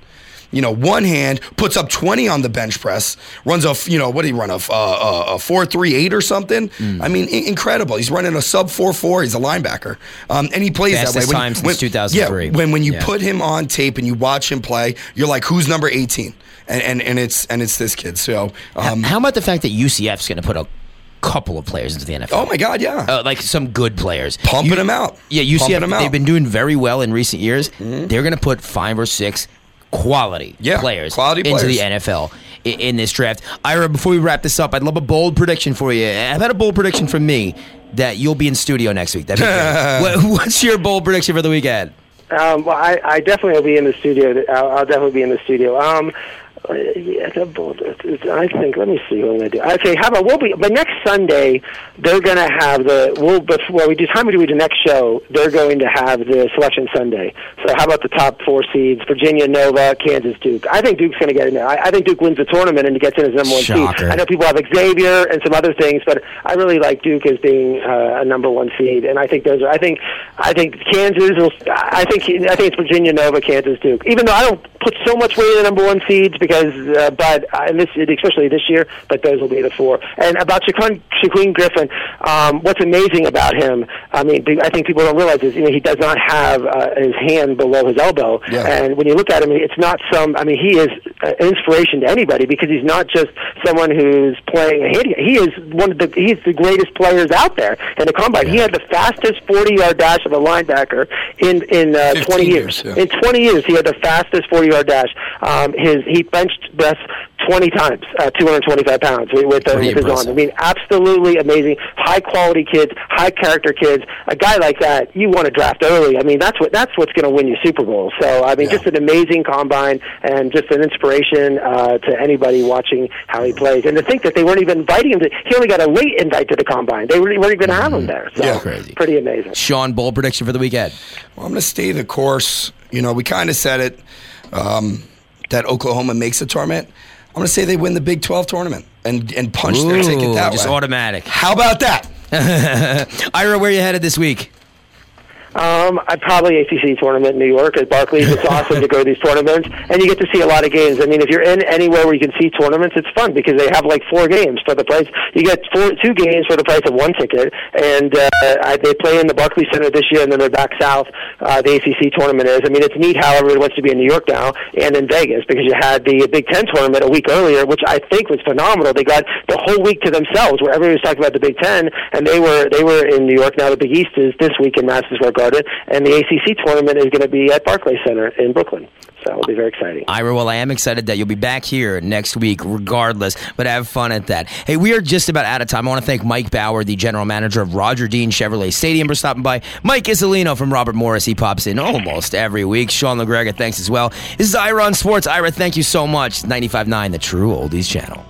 S3: You know, one hand, puts up 20 on the bench press, runs a, you know, what did he run, a, a, a 4 3 8 or something? Mm. I mean, I- incredible. He's running a sub 4 4. He's a linebacker. Um, and he plays
S1: Fastest
S3: that
S1: way. When, time since 2003.
S3: Yeah, when, when you yeah. put him on tape and you watch him play, you're like, who's number 18? And, and, and it's and it's this kid. So,
S1: um, how, how about the fact that UCF's going to put a couple of players into the NFL.
S3: Oh my God, yeah,
S1: uh, like some good players,
S3: pumping you, them out.
S1: Yeah, UCF. They've been doing very well in recent years. Mm-hmm. They're going to put five or six quality
S3: yeah,
S1: players
S3: quality
S1: into
S3: players.
S1: the NFL in, in, this draft. Ira, before we wrap this up, I'd love a bold prediction for you. I've had a bold prediction from me that you'll be in studio next week. what, what's your bold prediction for the weekend?
S2: Um, well, I, I definitely will be in the studio. I'll, I'll definitely be in the studio. Um, uh, yeah, I think. Let me see what I'm gonna do. Okay, how about we'll be? But next Sunday, they're gonna have the. We'll before we do time we do the next show. They're going to have the selection Sunday. So how about the top four seeds? Virginia, Nova, Kansas, Duke. I think Duke's gonna get in there. I, I think Duke wins the tournament and gets in as number one
S1: Shocker.
S2: seed. I know people have Xavier and some other things, but I really like Duke as being uh, a number one seed. And I think those are. I think. I think Kansas. Will, I think. I think it's Virginia, Nova, Kansas, Duke. Even though I don't put so much weight in the number one seeds because, uh, but uh, this especially this year, but those will be the four. And about Shaquan Shaquem, Shaquem Griffin, um, what's amazing about him, I mean, I think people don't realize is, you know, he does not have uh, his hand below his elbow.
S3: Yeah.
S2: And when you look at him, it's not some, I mean, he is an inspiration to anybody because he's not just someone who's playing a hit. He is one of the, he's the greatest players out there in the combine. Yeah. He had the fastest 40 yard dash of a linebacker in, in uh, 20 years. years yeah. In 20 years, he had the fastest 40 yard dash. Um, his, he benched press 20 times, uh, 225 pounds with, with, uh, with his arm. I mean, absolutely amazing. High quality kids, high character kids. A guy like that, you want to draft early. I mean, that's what that's what's going to win you Super Bowls. So, I mean, yeah. just an amazing combine and just an inspiration uh, to anybody watching how he plays. And to think that they weren't even inviting him to, he only got a late invite to the combine. They really weren't even going to have him there. So,
S3: yeah,
S1: crazy.
S2: pretty amazing.
S1: Sean, bold prediction for the weekend.
S3: Well, I'm going to stay the course. You know, we kind of said it. Um, that Oklahoma makes a tournament. I'm going to say they win the Big 12 tournament and, and punch
S1: Ooh,
S3: their ticket that
S1: just
S3: way.
S1: automatic.
S3: How about that?
S1: Ira, where are you headed this week?
S2: Um, I probably ACC tournament in New York at Barclays. It's awesome to go to these tournaments, and you get to see a lot of games. I mean, if you're in anywhere where you can see tournaments, it's fun because they have like four games for the price. You get four, two games for the price of one ticket, and uh, I, they play in the Barclays Center this year, and then they're back south. Uh, the ACC tournament is. I mean, it's neat how everyone wants to be in New York now and in Vegas because you had the Big Ten tournament a week earlier, which I think was phenomenal. They got the whole week to themselves, where everybody was talking about the Big Ten, and they were they were in New York. Now the Big East is this week in Madison Square Garden, and the ACC tournament is going to be at Barclays Center in Brooklyn. So it'll be very exciting.
S1: Ira, well, I am excited that you'll be back here next week, regardless, but have fun at that. Hey, we are just about out of time. I want to thank Mike Bauer, the general manager of Roger Dean Chevrolet Stadium, for stopping by. Mike Iuzzolino from Robert Morris. He pops in almost every week. Sean LaGrega, thanks as well. This is Ira on Sports. Ira, thank you so much. 95.9, the true oldies channel.